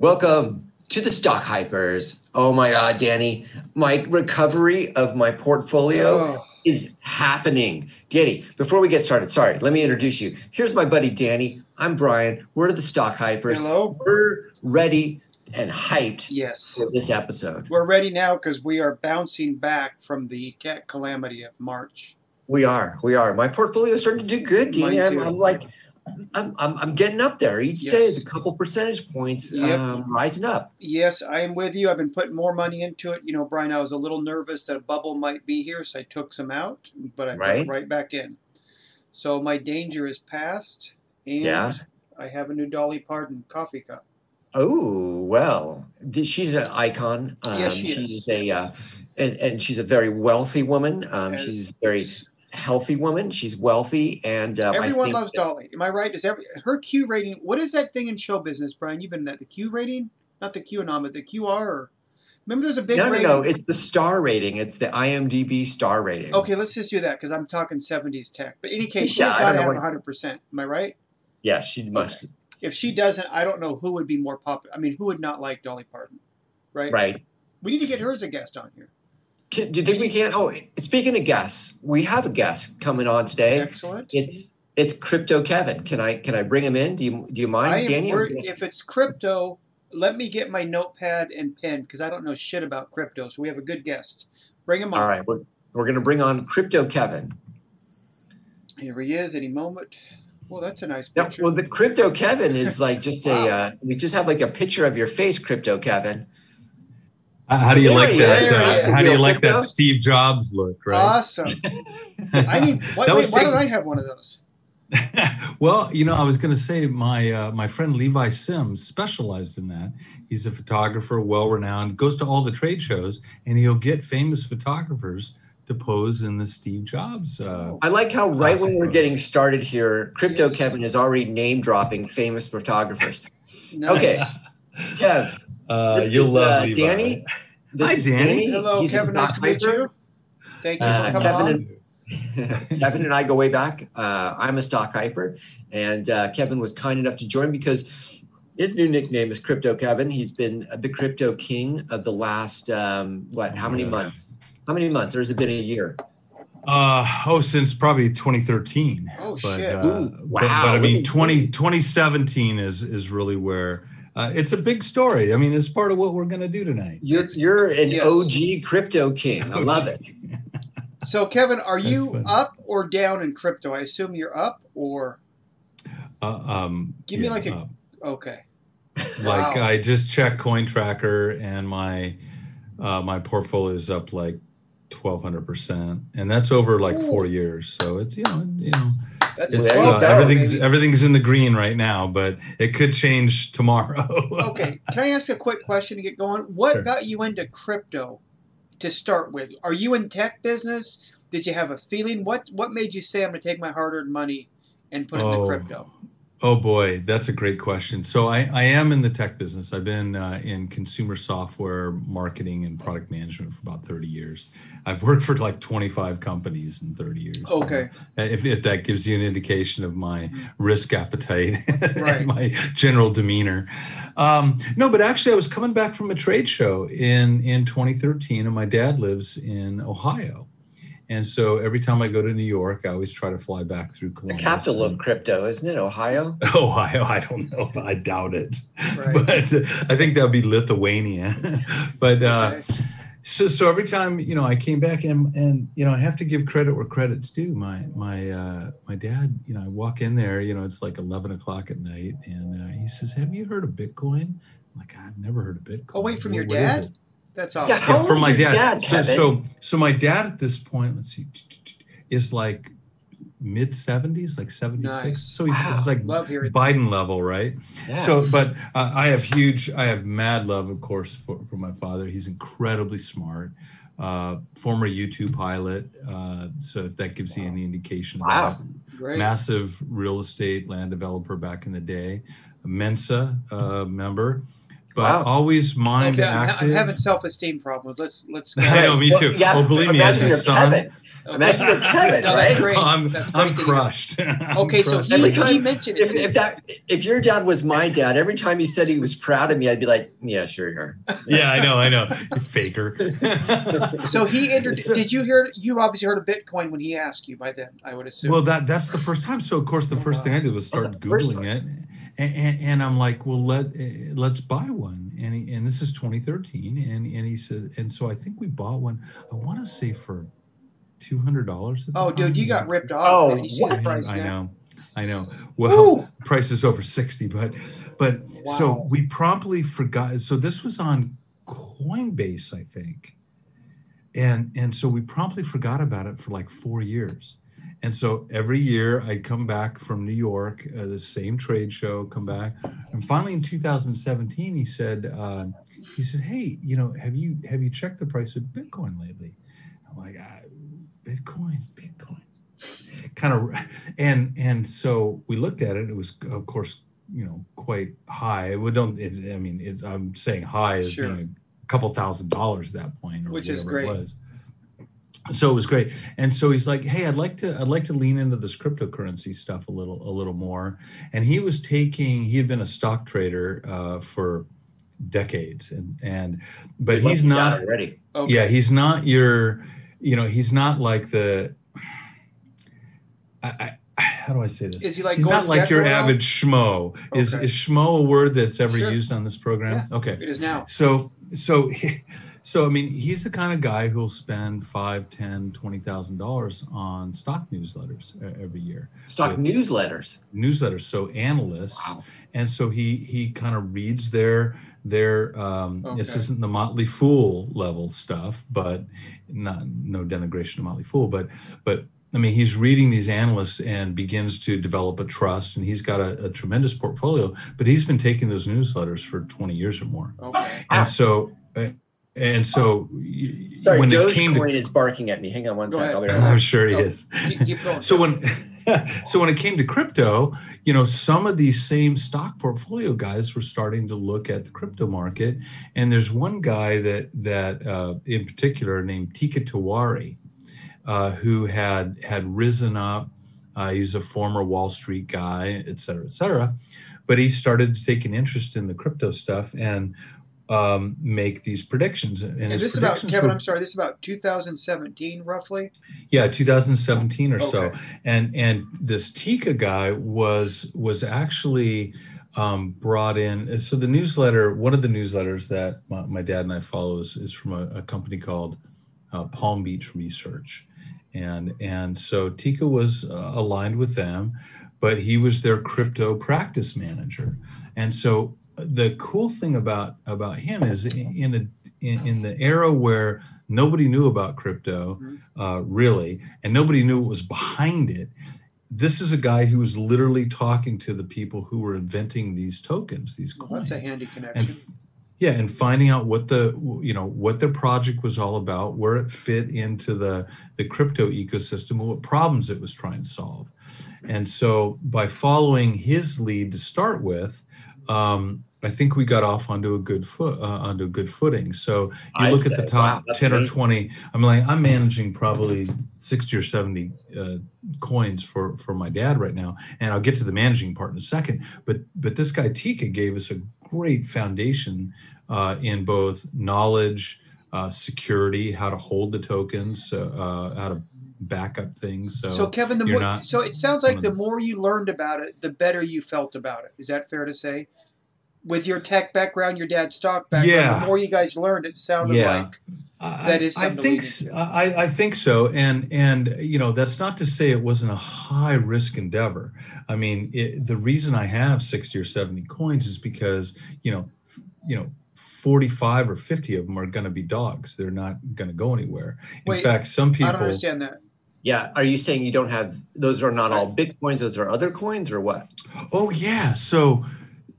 Welcome to the Stock Hypers. Oh my God, Danny, my recovery of my portfolio Oh. is happening. Danny, before we get started, sorry, let me introduce you. Here's my buddy Danny. I'm Brian. We're the Stock Hypers. Hello. We're ready and hyped Yes. for this episode. We're ready now because we are bouncing back from the tech calamity of March. We are. We are. My portfolio is starting to do good, Danny. I'm. I'm like, I'm, I'm, I'm getting up there. Each day is a couple percentage points Yep. um, rising up. Yes, I am with you. I've been putting more money into it. You know, Brian, I was a little nervous that a bubble might be here, so I took some out, but I put Right. it right back in. So my danger is past, and Yeah. I have a new Dolly Parton coffee cup. Oh well, she's an icon. Um, Yes, she she's is. a uh, and, and she's a very wealthy woman. Um, she's very healthy woman. She's wealthy, and um, Everyone loves Dolly. Am I right? Is every her Q rating? What is that thing in show business, Brian? You've been in that the Q rating, not the QAnon, but the QR. Or, remember, there's a big no, no, rating. no. It's the star rating. It's the IMDb star rating. Okay, let's just do that because I'm talking 70s tech. But in any case, she's Yeah, got to have 100%. Am I right? Yeah, she must. If she doesn't, I don't know who would be more popular. I mean, who would not like Dolly Parton? Right? Right. We need to get her as a guest on here. Can, do you think we can? Oh, speaking of guests, we have a guest coming on today. Excellent. It's it's Crypto Kevin. Can I can I bring him in? Do you do you mind, Danny? worried, if it's crypto, let me get my notepad and pen because I don't know shit about crypto. So we have a good guest. Bring him on. All right, we're we're gonna bring on Crypto Kevin. Here he is. Any moment. Well, that's a nice Yep. picture. Well, the crypto Kevin is like just a. Uh, we just have like a picture of your face, crypto Kevin. How how do you There like he that? is. Uh, how do you like that Steve Jobs look? Right. Awesome. I need. Why, wait, was why don't I have one of those? well, you know, I was going to say my uh, my friend Levi Sims specialized in that. He's a photographer, well renowned, goes to all the trade shows, and he'll get famous photographers to pose in the Steve Jobs. Uh, I like how right when we're Classic getting started here, crypto Yes. Kevin is already name dropping famous photographers. Nice. Okay, Kev, uh, you'll is, love uh, Levi. Danny. This Hi, is Danny. Hello, He's Kevin. Nice to meet you. Thank you Uh, for coming Kevin on. and- Kevin and I go way back. Uh, I'm a stock hyper, and uh, Kevin was kind enough to join because his new nickname is Crypto Kevin. He's been the crypto king of the last um, what? How many months? How many months? Or has it been a year? Uh, oh, since probably 2013. Oh, but, shit. Uh, Ooh, wow, but I mean, 20, 2017 is is really where uh, it's a big story. I mean, it's part of what we're going to do tonight. You're It's- you're an yes. OG crypto king. I love it. So, Kevin, are That's you funny. up or down in crypto? I assume you're up or Uh, um, Give me like a- uh, okay. like Wow. I just checked Coin Tracker and my uh, my portfolio is up like twelve hundred percent, and that's over like four years. So it's you know you know That's it's, uh, everything's baby. everything's in the green right now, but it could change tomorrow. Okay, can I ask a quick question to get going? What Sure. got you into crypto to start with? Are you in tech business? Did you have a feeling? What What made you say I'm going to take my hard-earned money and put it into Oh. crypto? Oh boy, that's a great question. So I, I am in the tech business. I've been uh, in consumer software marketing and product management for about 30 years. I've worked for like 25 companies in 30 years. So Okay, if, if that gives you an indication of my risk appetite Right. and my general demeanor. Um, no, but actually, I was coming back from a trade show in, in 2013, and my dad lives in Ohio. And so every time I go to New York, I always try to fly back through The capital of crypto, isn't it? Ohio. Ohio, I don't know. I doubt it. Right. But I think that would be Lithuania. but uh, so so every time you know I came back and and you know I have to give credit where credit's due. My my uh, my dad, you know, I walk in there, you know, it's like eleven o'clock at night, and uh, he says, "Have you heard of Bitcoin?" I'm like, "I've never heard of Bitcoin." Oh, wait, from What- your dad? It?" That's awesome. how Yeah, from my dad. dad, so, so so my dad at this point, let's see, is like mid seventies, like seventy six. Nice. So he's, Wow. he's like Love. Biden level, right? Yeah. So, but uh, I have huge, I have mad love, of course, for, for my father. He's incredibly smart, uh, former U-2 pilot. Uh, so, if that gives you any indication, Wow. that. Great. massive real estate land developer back in the day, a Mensa uh, member, but Wow. always mind Okay, I'm, active. I'm having self-esteem problems. Let's let's. Go I know, me Well, too. yeah, oh, believe me, as a son, Kevin. Imagine you're Kevin, No, right? great. I'm, great I'm crushed. I'm Okay, so he, Every he mentioned If, it. if that if your dad was my dad, every time he said he was proud of me, I'd be like, "Yeah, sure you are." yeah, I know, I know. You faker. so he entered. So- did you hear? You obviously heard of Bitcoin when he asked you. By then, I would assume. Well, that that's the first time. So of course, the Oh, first wow. thing I did was start Oh, googling one. it, and, and, and I'm like, well, let uh, let's buy one. And he, and this is 2013, and and he said, and so I think we bought one. I want to say for two hundred dollars. oh, dude, you got ripped off. Oh, man. You see the I, price I now. know, I know. Well, Woo! price is over 60, but but so we promptly forgot. So this was on Coinbase, I think, and and so we promptly forgot about it for like four years. And so every year I'd come back from New York, uh, the same trade show, come back, and finally in 2017 he said uh, he said, "Hey, you know, have you have you checked the price of Bitcoin lately?" I'm like, ah, "Bitcoin, Bitcoin." Kind of, and and so we looked at it. It was, of course, you know, quite high. We don't. It's, I mean, it's, I'm saying high is Sure. being a couple thousand dollars at that point, or Which is great. It was. So it was great, and so he's like, "Hey, I'd like to, I'd like to lean into this cryptocurrency stuff a little, a little more." And he was taking, he had been a stock trader uh, for decades, and and, but We'd he's not, dad already. Okay. yeah, he's not your, you know, he's not like the. I, I, how do I say this? Is he like he's not like your Gekko? avid schmo. Is Okay. is schmo a word that's ever Sure. used on this program? Okay. It is now. So so so I mean he's the kind of guy who'll spend five, ten, twenty thousand dollars on stock newsletters every year. Stock Yeah. newsletters. Newsletters. So analysts Wow. and so he he kind of reads their their um this isn't the motley fool level stuff but not no denigration of motley fool but but i mean he's reading these analysts and begins to develop a trust and he's got a, a tremendous portfolio but he's been taking those newsletters for 20 years or more Okay. and so uh, and so Sorry, when it Dogecoin came to is barking at me. Hang on one Go sec. ahead. I'll be right i'm sure he Oh, is Keep, keep going. so when so when it came to crypto you know some of these same stock portfolio guys were starting to look at the crypto market and there's one guy that that uh, in particular named Teeka Tiwari uh, who had had risen up uh, he's a former wall street guy et cetera et cetera but he started to take an interest in the crypto stuff and um, make these predictions and is his this about Kevin? were- I'm sorry. This is about 2017, roughly. yeah 2017 or so and and this Teeka guy was was actually um, brought in so the newsletter one of the newsletters that my, my dad and i follow is, is from a, a company called uh, palm beach research and and so Teeka was uh, aligned with them but he was their crypto practice manager and so the cool thing about about him is in, a in, in the era where nobody knew about crypto Mhm. uh, really, and nobody knew what was behind it. This is a guy who was literally talking to the people who were inventing these tokens, these Well, coins, that's a handy connection. and f- yeah, and finding out what the you know what their project was all about, where it fit into the the crypto ecosystem, what problems it was trying to solve. And so, by following his lead to start with, um, I think we got off onto a good foot uh, onto a good footing. So you I'd look at the top wow, that's 10 or 20 i'm like i'm managing probably 60 or 70 uh, coins for for my dad right now and i'll get to the managing part in a second but but this guy Teeka gave us a great foundation uh, in both knowledge uh, security how to hold the tokens uh, uh, how to back up things so, So, Kevin, the more, not so it sounds like of the more you learned about it, the better you felt about it. Is that fair to say? With your tech background, your dad's stock background, Yeah. the more you guys learned, it sounded Yeah. like That is I something to think lean s- into. I, I think so, and and you know that's not to say it wasn't a high risk endeavor. I mean, it, the reason I have sixty or seventy coins is because you know, you know, forty five or fifty of them are going to be dogs. They're not going to go anywhere. In Wait, fact, some people. I don't understand that. Yeah. Are you saying you don't have those are not all Bitcoins, those are other coins or what? Oh yeah, so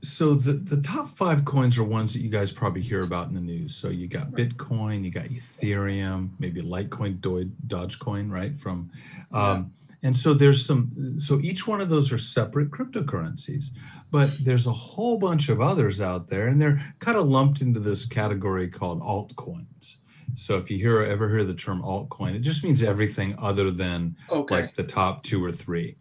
so the the top five coins are ones that you guys probably hear about in the news. So you got Bitcoin, you got Ethereum, maybe Litecoin, Dogecoin, right? From um, and so there's some so each one of those are separate cryptocurrencies but there's a whole bunch of others out there and they're kind of lumped into this category called altcoins so if you hear ever hear the term altcoin it just means everything other than Okay. like the top two or three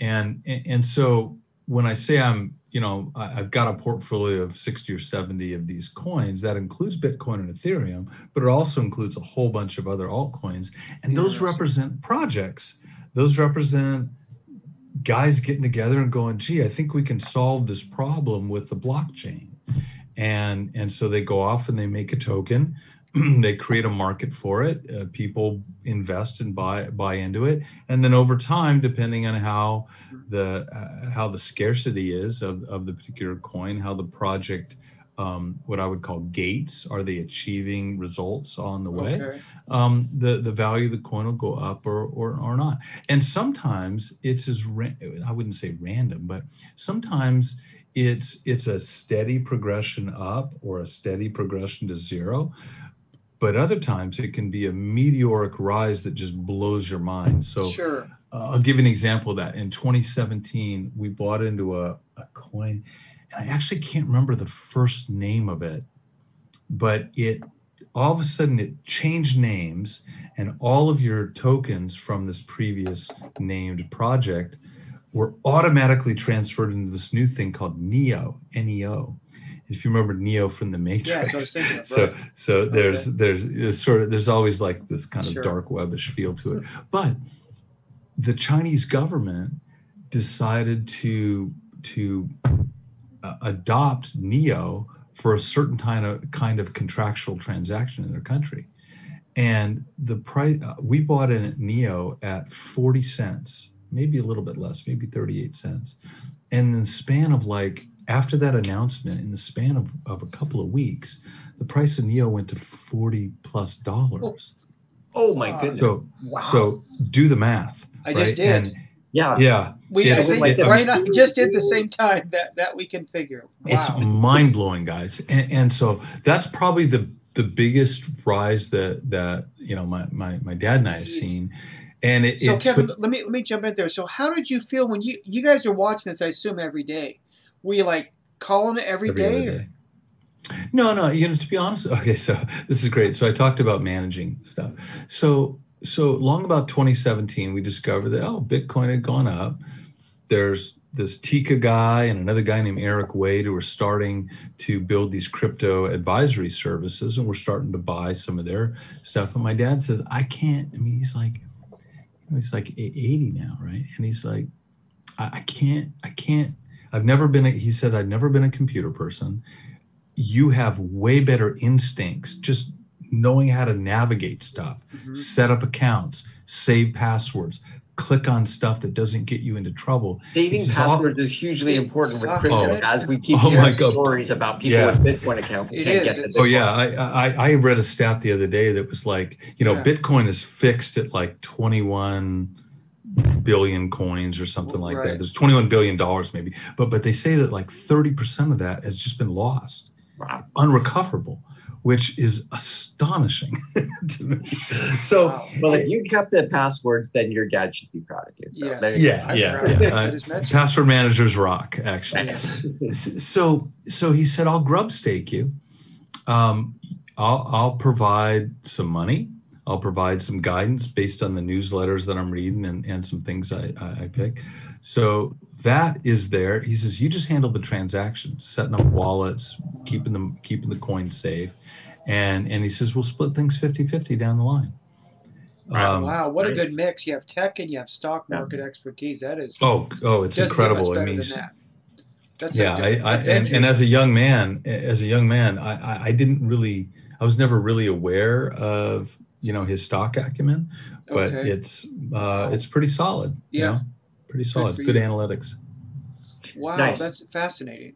and and so when i say i'm you know i've got a portfolio of 60 or 70 of these coins that includes bitcoin and ethereum but it also includes a whole bunch of other altcoins. And those represent projects. Those represent guys getting together and going gee i think we can solve this problem with the blockchain. And and so they go off and they make a token they create a market for it uh, people invest and buy buy into it and then over time depending on how the uh, how the scarcity is of, of the particular coin how the project um, what i would call gates are they achieving results on the way Okay. um, the the value of the coin will go up or or, or not. And sometimes it's as ra- I wouldn't say random, but sometimes it's it's a steady progression up or a steady progression to zero. But other times it can be a meteoric rise that just blows your mind. So sure. uh, I'll give you an example of that. In 2017, we bought into a, a coin, and I actually can't remember the first name of it, but it all of a sudden it changed names, and all of your tokens from this previous named project were automatically transferred into this new thing called Neo, N-E-O. If you remember Neo from the Matrix, Yeah, I was so right. so there's there's there's sort of there's always like this kind of Sure. dark webbish feel to it. But the chinese government decided to to uh, adopt neo for a certain kind of kind of contractual transaction in their country. And the price uh, we bought in at neo at 40 cents maybe a little bit less maybe 38 cents. And in the span of like after that announcement in the span of, of a couple of weeks the price of neo went to 40 plus dollars oh, oh my goodness. so wow. so do the math I just did. and yeah. yeah We I It's- think it- Brian and I just did the same time that that we can figure. It's mind blowing, guys, and, and so that's probably the the biggest rise that that you know my my, my dad and I have seen, and it, So it Kevin, took- let me let me jump in there. So how did you feel when you you guys are watching this? I assume every day. You like calling it every every day? day. No, no, you know, to be honest, okay, so this is great. So I talked about managing stuff. So so long about 2017, we discovered that oh, Bitcoin had gone up. There's this Teeka guy and another guy named Eric Wade who are starting to build these crypto advisory services, and we're starting to buy some of their stuff. And my dad says, I can't. I mean, he's like, he's like 80 now, right? And he's like, I, I can't, I can't. I've never been. A, he said, I've never been a computer person. You have way better instincts, just knowing how to navigate stuff, Mhm. set up accounts, save passwords, click on stuff that doesn't get you into trouble. Saving This is all- passwords is hugely important with Oh. crypto, as we keep Oh hearing my God. stories about people Yeah. with Bitcoin accounts that It can't is. get the It's- Oh yeah, I, I I read a stat the other day that was like, you know, Yeah. Bitcoin is fixed at like 21 billion coins or something like Right. that. There's 21 billion dollars maybe, but but they say that like 30% of that has just been lost, Wow. unrecoverable, which is astonishing to me. So Wow. Well, if you kept the passwords, then your dad should be proud of you. So Yes. there you yeah, yeah, yeah. Uh, password managers rock, actually. so so he said i'll grub stake you um, I'll, I'll provide some money i'll provide some guidance based on the newsletters that i'm reading and, and some things I, I, I pick. So that is there. He says you just handle the transactions setting up wallets keeping them keeping the coins safe. And and he says we'll split things 50-50 down the line. Um, wow, what a good mix! You have tech and you have stock market expertise. That is oh oh it's doesn't get much incredible. I better mean that. That's yeah, I, I, and, and as a young man, as a young man, I, I didn't really, I was never really aware of, you know, his stock acumen, but Okay. it's, uh, it's pretty solid. you Yeah. know? pretty solid. for Good analytics. wow, Nice. that's fascinating.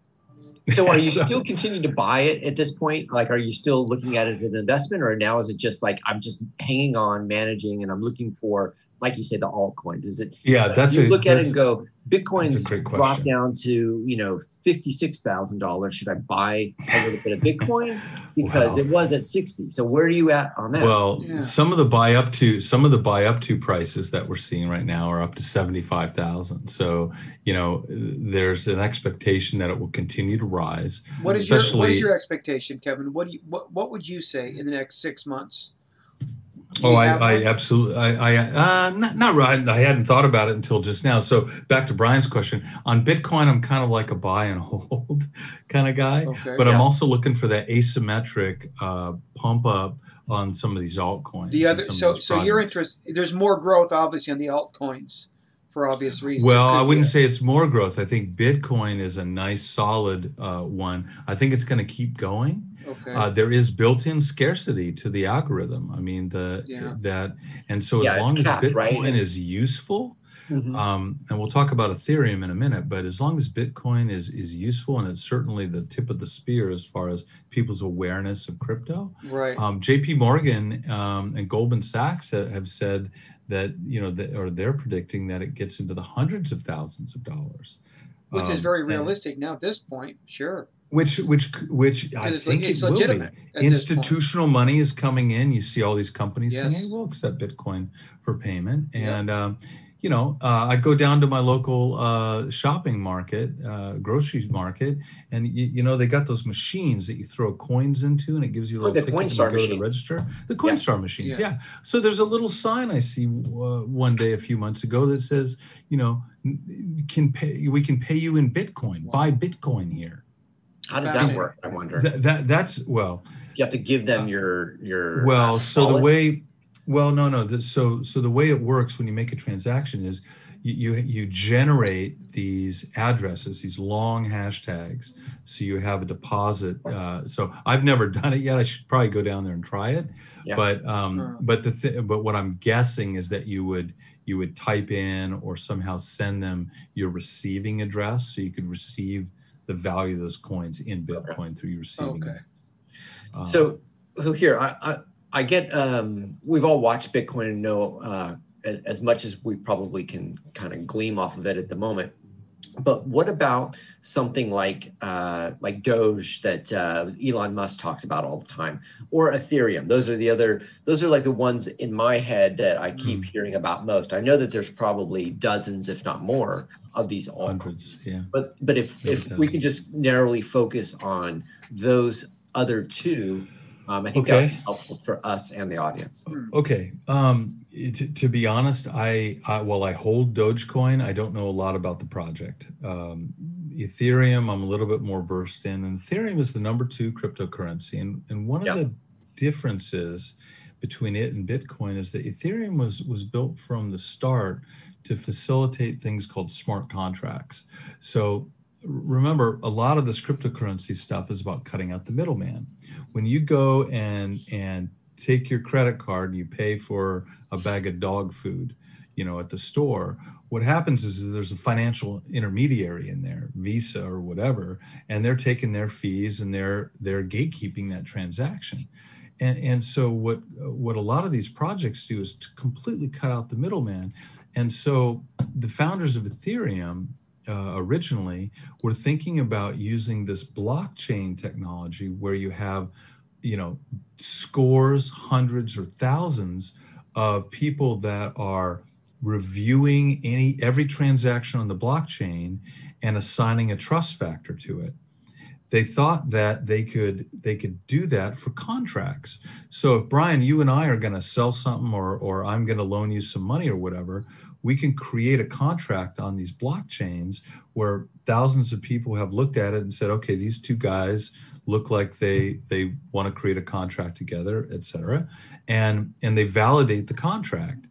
So are you So- still continuing to buy it at this point? Like, are you still looking at it as an investment, or now is it just like I'm just hanging on, managing, and I'm looking for like you say, the altcoins? Is it Yeah, that's you a look at it and go, Bitcoin's that's a great dropped question. down to you know fifty six thousand dollars. Should I buy a little bit of Bitcoin because Wow. it was at sixty? So where are you at on that? Well, Yeah. some of the buy up to some of the buy up to prices that we're seeing right now are up to seventy five thousand. So you know, there's an expectation that it will continue to rise. What is your what Especially- is your expectation, Kevin? What do you what what would you say in the next six months? Oh, I, I absolutely, I, I, uh, not, not right. I hadn't thought about it until just now. So back to Brian's question on Bitcoin, I'm kind of like a buy and hold kind of guy, Okay. but I'm also looking for that asymmetric uh, pump up on some of these altcoins. the other so so your interest there's more growth obviously on the altcoins for obvious reasons. Well, I wouldn't say it's more growth. I think Bitcoin is a nice, solid uh, one. I think it's going to keep going. Okay. Uh, there is built-in scarcity to the algorithm. I mean, the Yeah. that, and so Yeah, as long as capped, Bitcoin right? is useful, Mhm. um, and we'll talk about Ethereum in a minute, but as long as Bitcoin is is useful and it's certainly the tip of the spear as far as people's awareness of crypto, right. um, J.P. Morgan um, and Goldman Sachs have said that you know, that, or they're predicting that it gets into the hundreds of thousands of dollars, which is Um, very and- realistic now at this point. Sure. Which, which, which I think it's it will be. legitimate. Institutional money is coming in. You see all these companies saying, "Hey, we'll accept Bitcoin for payment." Yeah. And um, you know, uh, I go down to my local uh, shopping market, uh, grocery market, and you, you know they got those machines that you throw coins into, and it gives you a Oh, little the ticket when you Coinstar go to the machine. register. The Coinstar machines, Yeah. yeah. So there's a little sign I see uh, one day a few months ago that says, you know, can pay we can pay you in Bitcoin. Buy Bitcoin here. How does that Fascinating. work? I wonder. That, that that's well. you have to give them your your Well, uh, so the way, well, no, no. The, so, so the way it works when you make a transaction is you, you you generate these addresses, these long hashtags. So you have a deposit. Uh, so I've never done it yet. I should probably go down there and try it. Yeah. But um, Sure. but the th- but what I'm guessing is that you would you would type in or somehow send them your receiving address, so you could receive the value of those coins in Bitcoin through your receiving. Okay. So, so here, I, I, I get. Um, we've all watched Bitcoin and know uh, as much as we probably can kind of gleam off of it at the moment. But what about something like uh, like Doge that uh, Elon Musk talks about all the time, or Ethereum? Those are the other. Those are like the ones in my head that I keep hearing about most. I know that there's probably dozens, if not more, of these hundreds, yeah. But but if if we can just narrowly focus on those other two, um, I think that would be helpful for us and the audience. Okay. Um, to, to be honest, I, I while I hold Dogecoin, I don't know a lot about the project. Um, Ethereum, I'm a little bit more versed in, and Ethereum is the number two cryptocurrency. And and one Yeah. of the differences between it and Bitcoin is that Ethereum was was built from the start to facilitate things called smart contracts. So remember, a lot of this cryptocurrency stuff is about cutting out the middleman. When you go and and take your credit card and you pay for a bag of dog food, you know, at the store, what happens is there's a financial intermediary in there, Visa or whatever, and they're taking their fees and they're they're gatekeeping that transaction. And, and so what what a lot of these projects do is to completely cut out the middleman. And so the founders of Ethereum uh, originally were thinking about using this blockchain technology where you have you know scores hundreds or thousands of people that are reviewing any every transaction on the blockchain and assigning a trust factor to it. They thought that they could they could do that for contracts. So if brian you and i are going to sell something or or i'm going to loan you some money or whatever we can create a contract on these blockchains where thousands of people have looked at it and said okay these two guys look like they they want to create a contract together et cetera. And and they validate the contract.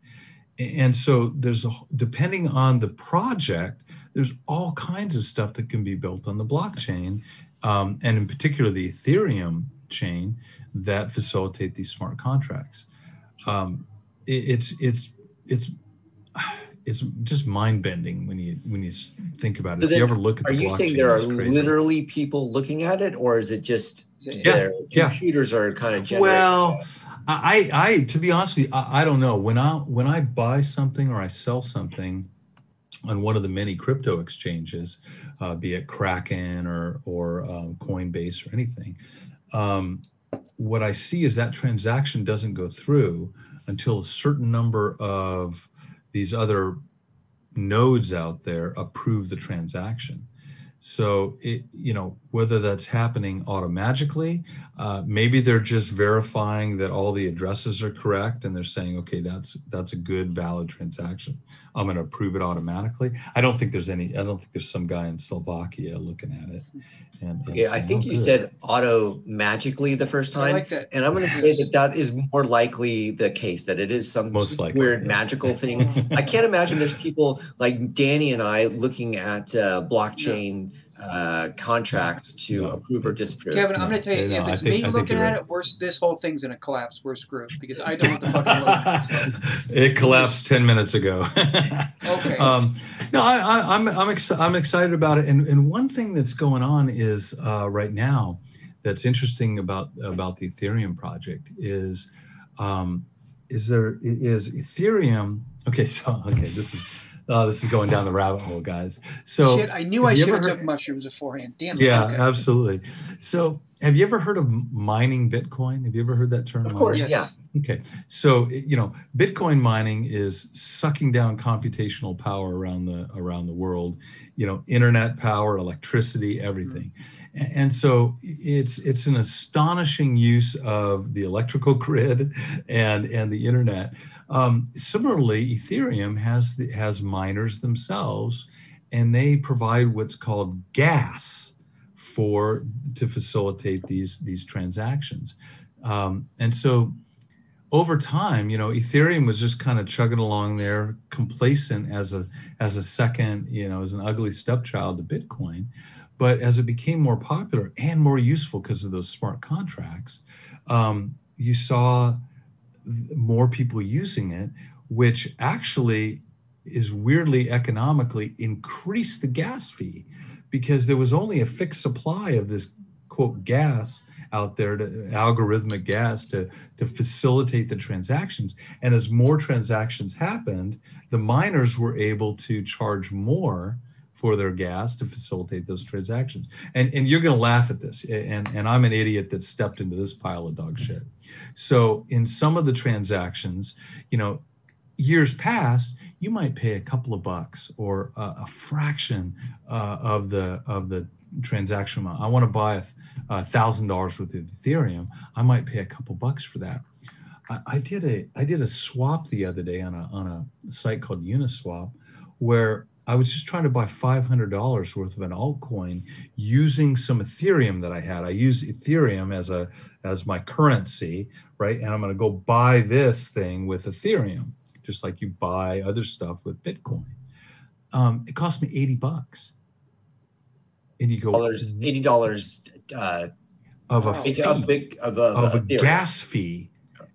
And so there's a depending on the project there's all kinds of stuff that can be built on the blockchain um, and in particular the ethereum chain that facilitate these smart contracts. Um, it, it's it's it's it's just mind bending when you when you think about it. So if you ever look at the Are you saying there are literally people looking at it, or is it just Yeah, yeah. computers are kind of Well, I, I, to be honest with you, I, I don't know. When I when I buy something or I sell something on one of the many crypto exchanges, uh, be it Kraken or or um, Coinbase or anything, um, what I see is that transaction doesn't go through until a certain number of these other nodes out there approve the transaction. So it, you know, whether that's happening automatically, uh, maybe they're just verifying that all the addresses are correct, and they're saying, okay, that's that's a good, valid transaction. I'm going to approve it automatically. I don't think there's any. I don't think there's some guy in Slovakia looking at it. And, and okay, I think oh, you said auto magically the first time, like that. and I'm going to say that that is more likely the case. That it is some Most likely, weird yeah. magical thing. I can't imagine there's people like Danny and I looking at uh, blockchain uh, contracts to No, approve or it's- disapprove. Kevin, I'm going to tell you, No, if it's think- me looking at right. it, we're, this whole thing's going to collapse. We're screwed because I don't want the fucking look. it collapsed 10 minutes ago. Okay. Um, no, I, I, I'm, I'm, ex- I'm excited about it. And, and one thing that's going on is uh, right now that's interesting about, about the Ethereum project is, um, is there is Ethereum. Okay. So, okay, this is, uh, this is going down the rabbit hole guys. So Shit, I knew I should have took mushrooms beforehand. Damn it. yeah, Okay. absolutely. So have you ever heard of mining Bitcoin? Have you ever heard that term? Of course, Yes. yeah. Okay, so you know, Bitcoin mining is sucking down computational power around the around the world. You know, internet power, electricity, everything, A- and so it's it's an astonishing use of the electrical grid and and the internet. Um, similarly, Ethereum has the, has miners themselves, and they provide what's called gas for to facilitate these these transactions. Um, and so over time, you know, Ethereum was just kind of chugging along there, complacent as a as a second, you know, as an ugly stepchild to Bitcoin. But as it became more popular and more useful because of those smart contracts, um, you saw more people using it, which actually is weirdly economically increased the gas fee because there was only a fixed supply of this quote gas out there to algorithmic gas to to facilitate the transactions. And as more transactions happened the miners were able to charge more for their gas to facilitate those transactions and and you're going to laugh at this and and I'm an idiot that stepped into this pile of dog shit so in some of the transactions you know years past you might pay a couple of bucks or a, a fraction uh, of the of the transaction amount. I want to buy a thousand dollars worth of Ethereum. I might pay a couple bucks for that. I, I did a I did a swap the other day on a on a site called Uniswap, where I was just trying to buy five hundred dollars worth of an altcoin using some Ethereum that I had. I use Ethereum as a as my currency, right? And I'm going to go buy this thing with Ethereum, just like you buy other stuff with Bitcoin. Um, it cost me eighty bucks and you go Dollars, eighty dollars uh, of a fee, big of a, of a gas fee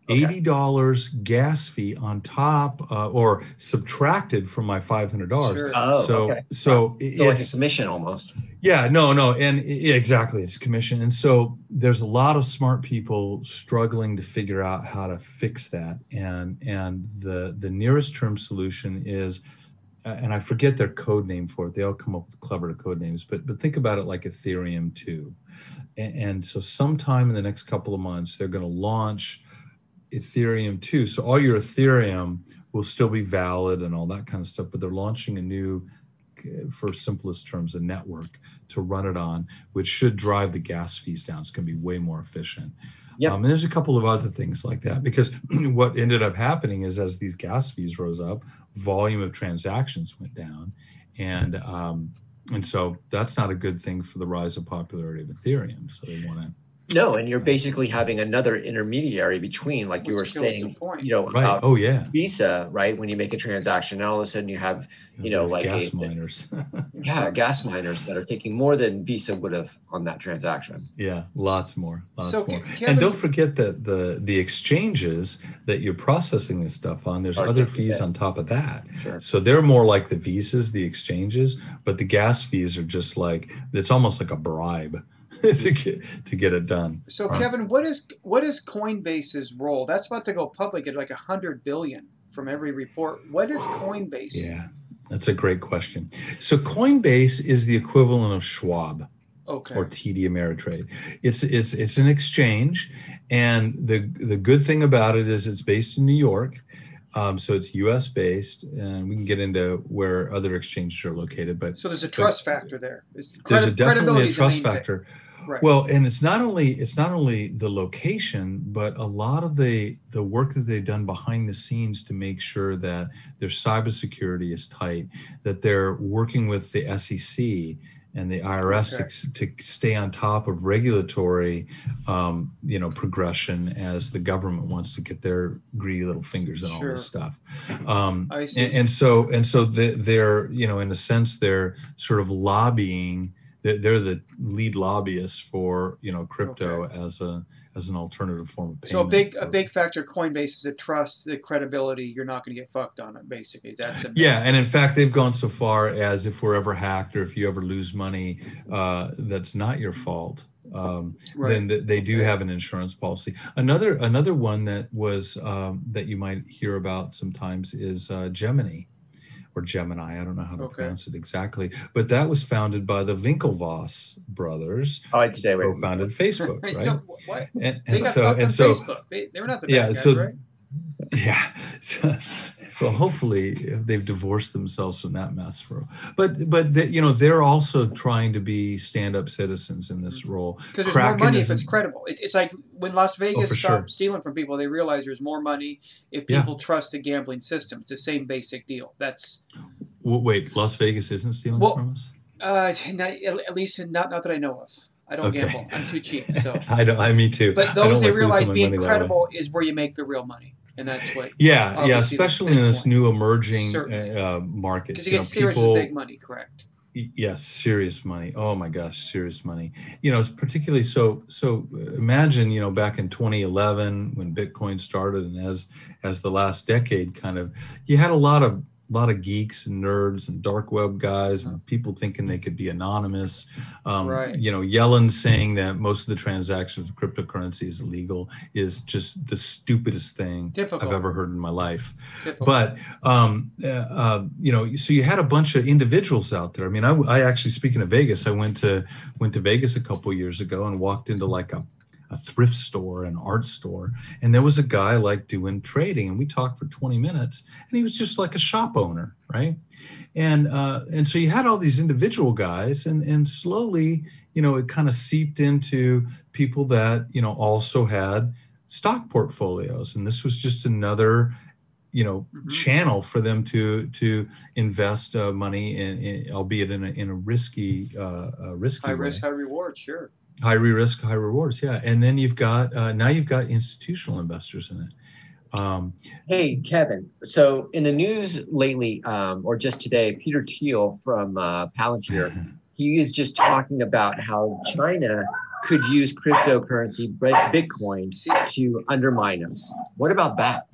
Okay. eighty dollars gas fee on top uh, or subtracted from my five hundred dollars. Sure. Oh, so okay. so So like a it's commission almost. yeah no no and yeah, exactly it's commission and so there's a lot of smart people struggling to figure out how to fix that and and the the nearest term solution is uh, and I forget their code name for it. They all come up with clever code names, but but think about it like Ethereum 2. And, and so sometime in the next couple of months, they're going to launch Ethereum 2. So all your Ethereum will still be valid and all that kind of stuff, but they're launching a new, for simplest terms, a network to run it on, which should drive the gas fees down. It's going to be way more efficient. Yep. Um, and there's a couple of other things like that because what ended up happening is as these gas fees rose up, volume of transactions went down, and um, and so that's not a good thing for the rise of popularity of Ethereum. So they want to No, and you're basically having another intermediary between, like you were Which kills the saying, point. you know, right. about Oh yeah, Visa, right? When you make a transaction, and all of a sudden you have, you know, These like gas a- miners. yeah, gas miners that are taking more than Visa would have on that transaction. Yeah, lots more, lots So, more. Ke- and don't forget that the the exchanges that you're processing this stuff on, there's Are other different, fees yeah. on top of that. Sure. So they're more like the visas, the exchanges, but the gas fees are just like it's almost like a bribe. to get to get it done. So. Kevin, what is what is Coinbase's role? That's about to go public at like a hundred billion from every report. What is Coinbase? Yeah, that's a great question. So Coinbase is the equivalent of Schwab. Okay. or TD Ameritrade. It's it's it's an exchange, and the the good thing about it is it's based in New York, um, so it's U.S. based, and we can get into where other exchanges are located. But so there's a trust factor there. Is there's a definitely a trust factor. thing. Right. Well, and it's not only it's not only the location, but a lot of the the work that they've done behind the scenes to make sure that their cybersecurity is tight, that they're working with the SEC and the IRS to, to stay on top of regulatory, um, you know, progression as the government wants to get their greedy little fingers in all this stuff. Um, I see. and, and so and so they, they're you know in a sense they're sort of lobbying they're, they're the lead lobbyists for you know crypto as a as an alternative form of payment. So a big a big factor Coinbase is the trust, the credibility. You're not going to get fucked on it. Basically, that's a yeah, and in fact, they've gone so far as if we're ever hacked or if you ever lose money, uh, that's not your fault. Um, Right. Then th- they do have an insurance policy. Another another one that was um, that you might hear about sometimes is uh, Gemini or Gemini. I don't know how to Okay. pronounce it exactly, but that was founded by the Winklevoss brothers, Oh, I'd stay away. who from founded Facebook, You right? know, what? And, They and got so and so Facebook. They, they were not the yeah, guys, so- right? yeah. So, well, hopefully they've divorced themselves from that mess. For, but but you know they're also trying to be stand-up citizens in this role. Because there's more money if Oh, it's credible. It, it's like when Las Vegas for stopped sure. stealing from people, they realized there's more money if Yeah. people trust the gambling system. It's the same basic deal. That's Wait, Las Vegas isn't stealing Well, from us? uh, not, at least not not that I know of. I don't Okay. gamble. I'm too cheap. So, I don't. I me too. but those they like realize being money that way. credible is where you make the real money, and that's what Yeah, yeah, especially in this Bitcoin. new emerging uh, uh, markets. because you You get know, serious people, big money. Correct. Yes serious money oh my gosh serious money you know it's particularly so so uh, imagine you know back in 2011 when bitcoin started and as as the last decade kind of you had a lot of lot of geeks and nerds and dark web guys and people thinking they could be anonymous um, Right. you know yellen saying that most of the transactions of cryptocurrency is illegal is just the stupidest thing Typical. i've ever heard in my life Typical. but um, uh, uh, you know, so you had a bunch of individuals out there. I mean, I, I actually, speaking of Vegas, I went to went to Vegas a couple years ago and walked into like a, a thrift store, an art store, and there was a guy like doing trading, and we talked for 20 minutes, and he was just like a shop owner, right? And uh, and so you had all these individual guys, and and slowly, you know, it kind of seeped into people that you know also had stock portfolios, and this was just another you know Mhm. channel for them to to invest uh, money in, in albeit in a, in a risky uh, uh, risky high way. risk, high reward. Sure. High risk high rewards yeah and then you've got uh, now you've got institutional investors in it um, Hey, Kevin. So in the news lately, um, or just today, Peter Thiel from uh, Palantir, he is just talking about how China could use cryptocurrency, Bitcoin, to undermine us. What about that?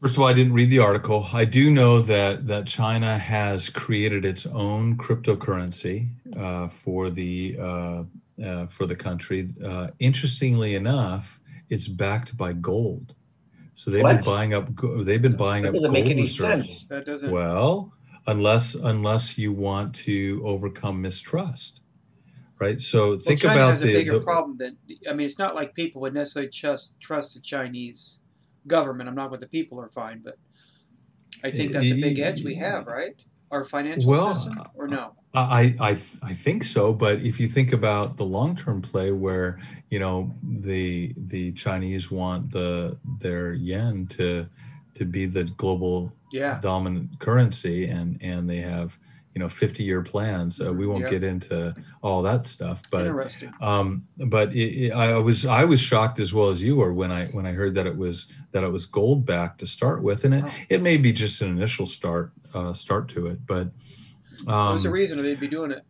First of all, I didn't read the article. I do know that that China has created its own cryptocurrency uh, for the uh, uh, for the country. Uh, interestingly enough, it's backed by gold. So they've What? been buying up. They've been buying That up. doesn't make any reserves. sense. that doesn't. Well, unless unless you want to overcome mistrust, right? So well, think China about has a the, bigger the- problem than I mean. It's not like people would necessarily trust trust the Chinese government. I'm not what the people are fine, but I think that's a big edge we have, right? Our financial Well, system, or no? I, I I think so, but if you think about the long term play, where you know the the Chinese want the their yen to to be the global Yeah. dominant currency, and and they have you know fifty year plans. Uh, we won't Yeah. get into all that stuff, but Interesting. um, but it, it, I was I was shocked as well as you were when I when I heard that it was that it was gold back to start with, and it, it may be just an initial start uh, start to it, but. Um, There's a reason they'd be doing it.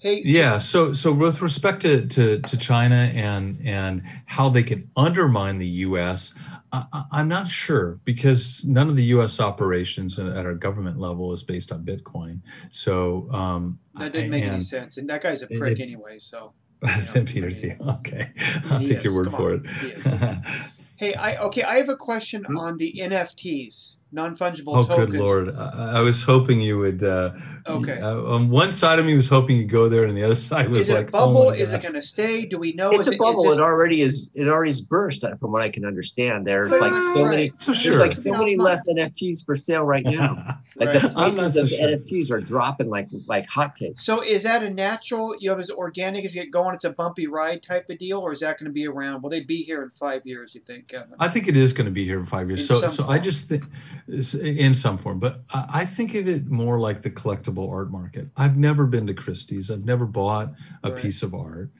Hey, yeah. So so with respect to, to to China and and how they can undermine the U.S., I, am not sure because none of the U.S. operations at our government level is based on Bitcoin. So um, that didn't make any sense. And that guy's a prick it, anyway. So you know, Peter Thiel. Okay, I'll take is. your word Come for on. it. hey, I okay. I have a question hmm? on the NFTs non-fungible oh tokens. good lord I, I, was hoping you would uh, okay. Uh, on one side of me was hoping you'd go there and the other side was is it like a bubble? oh is it going to stay? Do we know? It's is a bubble. it, it already is it already is burst uh, from what i can understand. There's like so many so sure. there's like so many less nfts for sale right now. Like right. the prices of sure. nfts are dropping like like hotcakes. So is that a natural you know if it's organic is it going it's a bumpy ride type of deal or is that going to be around? Will they be here in five years you think Kevin? i think it is going to be here in five years. In so so form. i just think in some form, but I think of it more like the collectible art market. I've never been to Christie's. I've never bought a right. piece of art,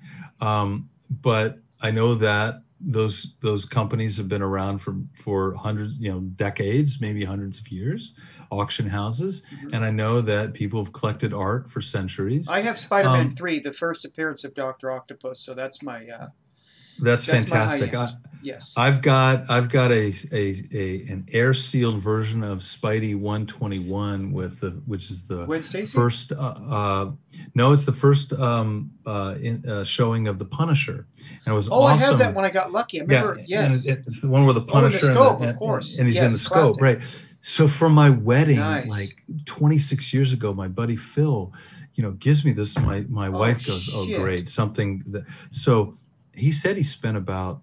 um, but I know that those those companies have been around for for hundreds, you know, decades, maybe hundreds of years. Auction houses, mm-hmm. and I know that people have collected art for centuries. I have Spider-Man um, three, the first appearance of Doctor Octopus, so that's my uh, that's, That's fantastic. I, yes. I've got I've got a, a, a an air sealed version of Spidey 121 with the which is the first. Uh, uh, no, it's the first um, uh, in, uh, showing of the Punisher, and it was oh, awesome. I have that when I got lucky. I remember. Yeah, yes, it, it's the one with the Punisher. Oh, the scope, and the, of course, and he's yes, in the scope, classic. right? So for my wedding, nice. like 26 years ago, my buddy Phil, you know, gives me this. My my oh, wife goes, "Oh, great, something." That, so he said he spent about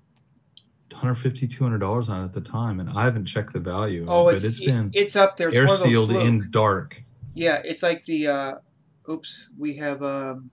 150 200 dollars on it at the time and i haven't checked the value oh it, it's, it's been it's up there. It's air sealed in dark. Yeah it's like the uh oops we have um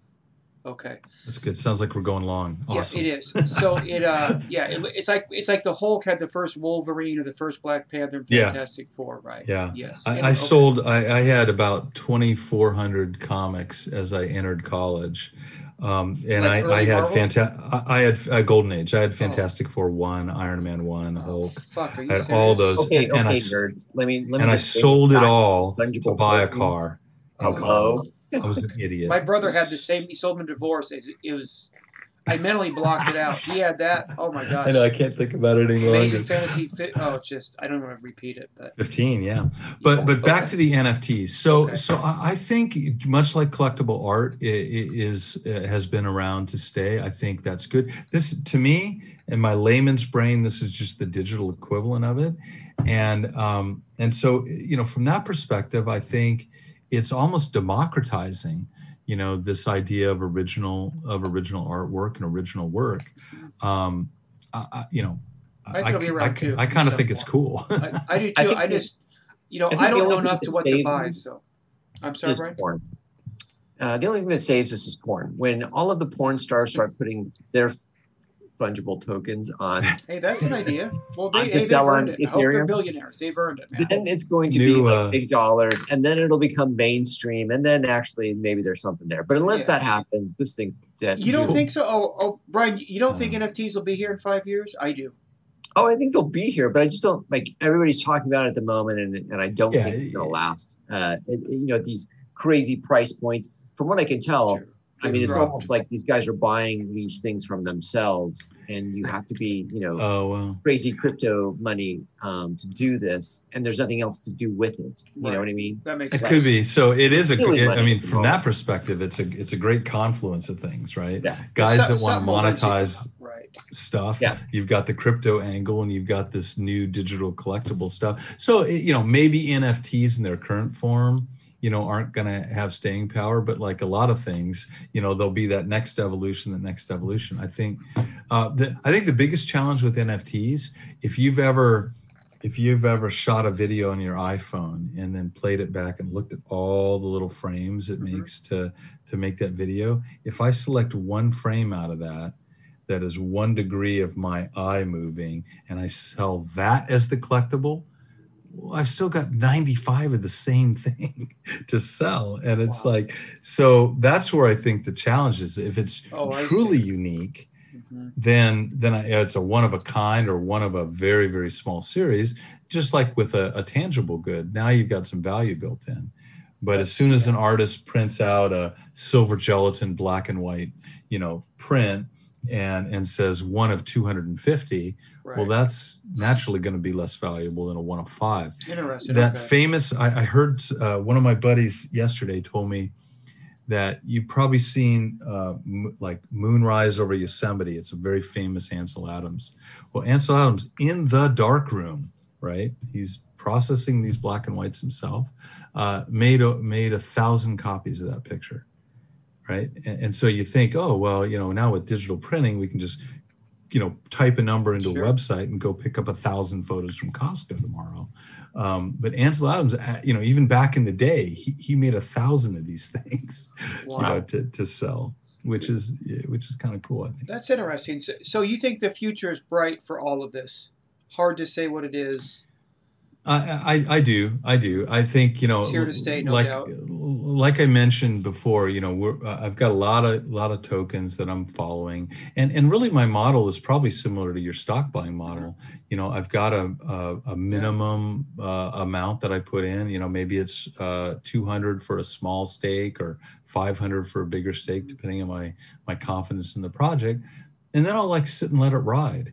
okay. That's good. Sounds like we're going long. Awesome. yeah it is. So it uh yeah it, it's like it's like the hulk had the first wolverine or the first black panther fantastic yeah. four right? Yeah. Yes. I, I okay. sold I, I had about 2400 comics as i entered college um, and like I, I had fantastic. I had a golden age. I had oh. Fantastic oh. Four one, Iron Man one, Hulk. Fuck, I had all those. Okay, and, okay, and I, nerds. Let me. Let and I sold it all to buy a car. Hello. I was an idiot. My brother had the same. He sold him a divorce. It was I mentally blocked it out. He had that. Oh my gosh. I know. I can't think about it anymore. Amazing fantasy. Fit, oh, just I don't want to repeat it, but fifteen, yeah. But yeah, but back okay. to the NFTs. So okay. so I think much like collectible art is has been around to stay. I think that's good. This to me, in my layman's brain, this is just the digital equivalent of it, and um and so you know from that perspective, I think it's almost democratizing you know this idea of original of original artwork and original work um I, you know i, I, I, I kind of think it's cool. I, I, do too i, just you know i, don't know enough to what to buy so. I'm sorry Brian? porn. Uh, the only thing that saves us is porn. When all of the porn stars start putting their fungible tokens on. Hey, that's an idea. Well, they, hey, they've earned it. I hope they're billionaires. Theyve earned it. Man. Then it's going to New, be like uh, big dollars, and then it'll become mainstream, and then actually maybe there's something there. But unless yeah. that happens, this thing's dead. You don't think so? Oh, oh, Brian, you don't uh, think NFTs will be here in five years? I do. Oh, I think they'll be here, but I just don't like everybody's talking about it at the moment, and and I don't yeah, think it's gonna last. Uh, it, you know, these crazy price points. From what I can tell, sure I mean, it's almost like these guys are buying these things from themselves, and you have to be, you know, oh, wow. crazy crypto money um, to do this, and there's nothing else to do with it. You right. know what I mean? That makes sense. it sense. could be. So it is a. It, I mean, from that perspective, it's a it's a great confluence of things, right? Yeah. Guys so, that want to monetize right. stuff. Yeah. You've got the crypto angle, and you've got this new digital collectible stuff. So you know, maybe NFTs in their current form you know aren't going to have staying power but like a lot of things you know there'll be that next evolution the next evolution i think uh, the, i think the biggest challenge with nfts if you've ever if you've ever shot a video on your iphone and then played it back and looked at all the little frames it mm-hmm. makes to to make that video if i select one frame out of that that is one degree of my eye moving and i sell that as the collectible I've still got 95 of the same thing to sell. And it's wow. like, so that's where I think the challenge is. If it's oh, truly unique, mm-hmm. then then it's a one of a kind or one of a very, very small series, just like with a, a tangible good. Now you've got some value built in. But as soon as an artist prints out a silver gelatin black and white, you know, print and and says one of 250 Right. well that's naturally going to be less valuable than a one of five Interesting. that okay. famous I, I heard uh, one of my buddies yesterday told me that you've probably seen uh, m- like moonrise over yosemite it's a very famous ansel adams well ansel adams in the dark room right he's processing these black and whites himself uh, made a, made a thousand copies of that picture right and, and so you think oh well you know now with digital printing we can just you know type a number into Sure. a website and go pick up a thousand photos from costco tomorrow um, but ansel adams uh, you know even back in the day he, he made a thousand of these things you know to, to sell which is which is kind of cool i think That's interesting. So, so you think the future is bright for all of this? Hard to say what it is. I, I I do I do. I think you know It's here to stay, no like doubt. like I mentioned before you know we're uh, I've got a lot of lot of tokens that I'm following. And and really my model is probably similar to your stock buying model. You know I've got a a, a minimum uh, amount that I put in. You know maybe it's uh, 200 for a small stake or 500 for a bigger stake depending on my my confidence in the project. And then I'll like sit and let it ride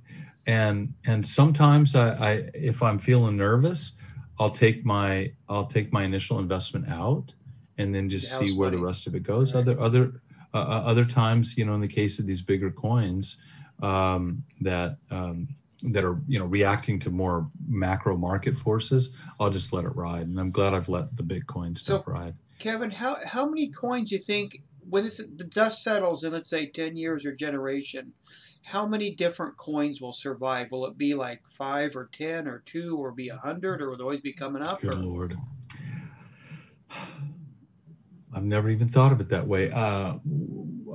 and and sometimes I, I if i'm feeling nervous i'll take my i'll take my initial investment out and then just see where the rest of it goes. Right. other other uh, uh, other times you know in the case of these bigger coins um, that um, that are you know reacting to more macro market forces i'll just let it ride. And i'm glad i've let the bitcoin stuff ride. Kevin, how how many coins do you think when this, the dust settles in let's say ten years or generation, how many different coins will survive? Will it be like five or ten or two or be a hundred or will it always be coming up? Good Or, lord. I've never even thought of it that way. Uh,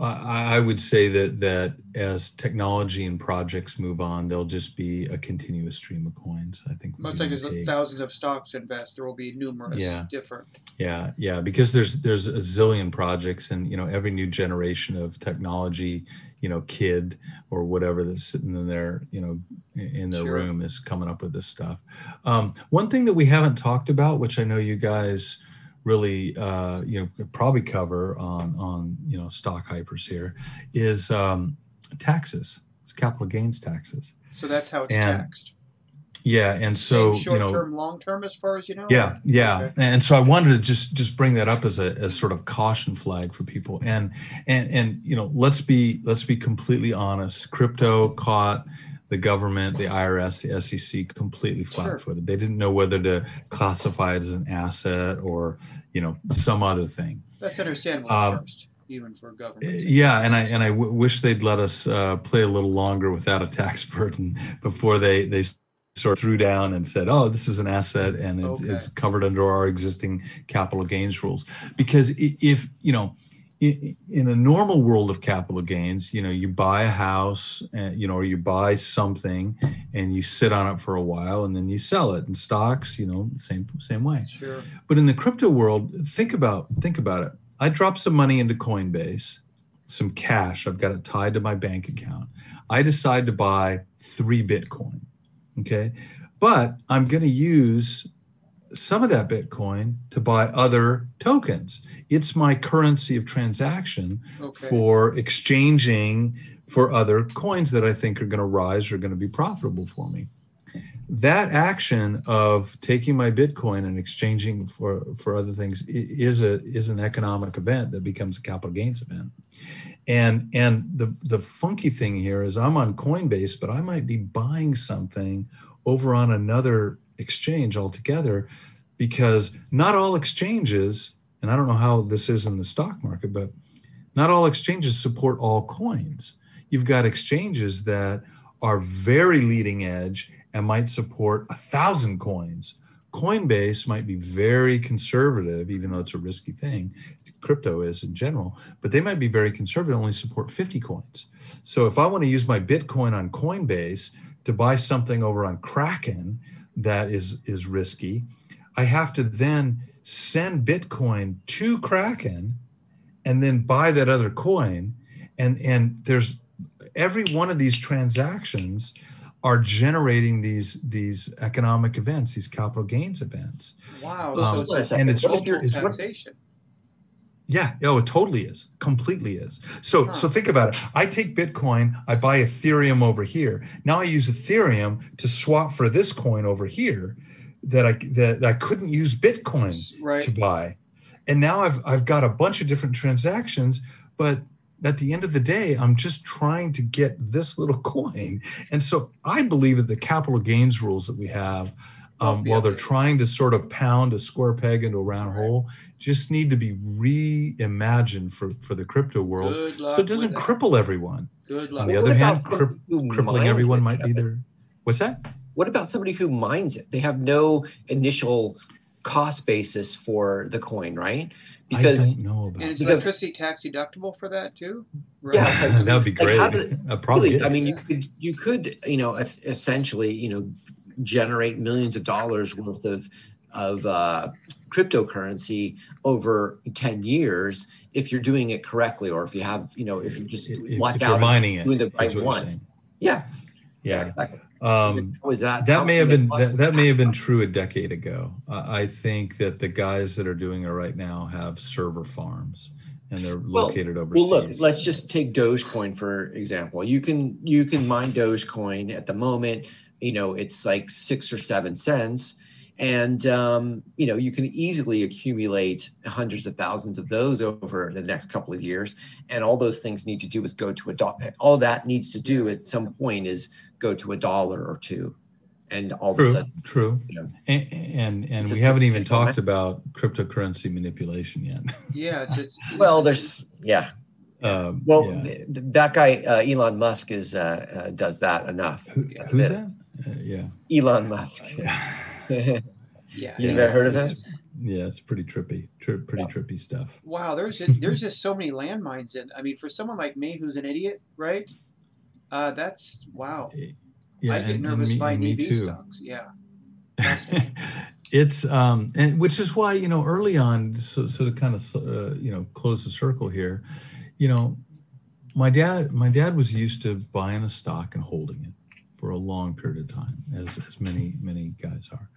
I, I would say that that as technology and projects move on, there'll just be a continuous stream of coins. I think. much like there's thousands of stocks to invest, there will be numerous Yeah. different. Yeah, yeah, because there's there's a zillion projects, and you know every new generation of technology, you know, kid or whatever that's sitting in their you know in their Sure. room is coming up with this stuff. Um, one thing that we haven't talked about, which I know you guys really uh, you know could probably cover on on you know stock hypers here, is um, taxes. It's capital gains taxes. So that's how it's And taxed. Yeah, and so short you know term, long term, as far as you know. yeah, yeah, Okay. and so I wanted to just just bring that up as a as sort of caution flag for people, and and and you know, let's be let's be completely honest. Crypto caught the government, the IRS, the SEC completely flat-footed. They didn't know whether to classify it as an asset or you know some other thing. That's understandable Um, first, even for government. Yeah, and I and I w- wish they'd let us uh, play a little longer without a tax burden before they they sort of threw down and said, "Oh, this is an asset and it's, Okay. it's covered under our existing capital gains rules." Because if you know, in a normal world of capital gains, you know, you buy a house, and, you know, or you buy something and you sit on it for a while and then you sell it. And stocks, you know, same same way. Sure. But in the crypto world, think about think about it. I drop some money into Coinbase, some cash. I've got it tied to my bank account. I decide to buy three Bitcoin. Okay. But I'm going to use some of that Bitcoin to buy other tokens. It's my currency of transaction Okay. for exchanging for other coins that I think are going to rise or going to be profitable for me. That action of taking my Bitcoin and exchanging for for other things is a is an economic event that becomes a capital gains event. And and the the funky thing here is I'm on Coinbase, but I might be buying something over on another exchange altogether because not all exchanges, and I don't know how this is in the stock market, but not all exchanges support all coins. You've got exchanges that are very leading edge and might support a thousand coins. Coinbase might be very conservative, even though it's a risky thing. Crypto is in general, but they might be very conservative, only support 50 coins. So if I want to use my Bitcoin on Coinbase to buy something over on Kraken that is is risky, I have to then send Bitcoin to Kraken and then buy that other coin. And and there's every one of these transactions are generating these these economic events, these capital gains events. Wow. Um, so and it's, it's- double it's- taxation. Yeah, oh, it totally is. Completely is. So, Huh. so think about it. I take Bitcoin, I buy Ethereum over here. Now I use Ethereum to swap for this coin over here that I that I couldn't use Bitcoin Right. to buy. And now I've I've got a bunch of different transactions, but at the end of the day, I'm just trying to get this little coin. And so I believe that the capital gains rules that we have, um, while they're trying to sort of pound a square peg into a round Right. hole, just need to be reimagined for, for the crypto world. So it doesn't with cripple everyone. Good On the Well, other hand, about somebody crip- who Crippling everyone might be there. What's that? What about somebody who mines it? They have no initial cost basis for the coin, right? I Because don't know about And is that. Because- electricity tax deductible for that too? Yeah. that would be great. how did- Uh, probably really, I mean, you could you could you know essentially you know generate millions of dollars worth of of uh, cryptocurrency over ten years if you're doing it correctly, or if you have you know if you just if, if luck you're out. mining it, doing the right one. saying. Yeah, Yeah. exactly. Um, was that that may have been that, that may have been true a decade ago. Uh, I think that the guys that are doing it right now have server farms and they're Well- located overseas. Well, look, let's just take Dogecoin for example. You can you can mine Dogecoin at the moment. You know, it's like six or seven cents, and um, you know you can easily accumulate hundreds of thousands of those over the next couple of years. And all those things need to do is go to a dollar. All that needs to do at some point is go to a dollar or two, and all of a sudden, true. you know, And and, and we haven't even significant amount. talked about cryptocurrency manipulation yet. Yeah, it's just well, there's yeah. um, Well, yeah. th- that guy uh, Elon Musk is uh, uh, does that enough. Who, who's that? Uh, yeah, Elon Musk. yeah. You never heard of it's- yeah, it's pretty trippy, tri- pretty Yeah. trippy stuff. Wow, there's a, there's just so many landmines in. I mean, for someone like me who's an idiot, right? Uh, that's wow. Yeah, I get and- and nervous me- buying and EV too. stocks. Yeah. it's um and which is why you know early on so, so to kind of uh, you know close the circle here you know my dad my dad was used to buying a stock and holding it for a long period of time as as many many guys are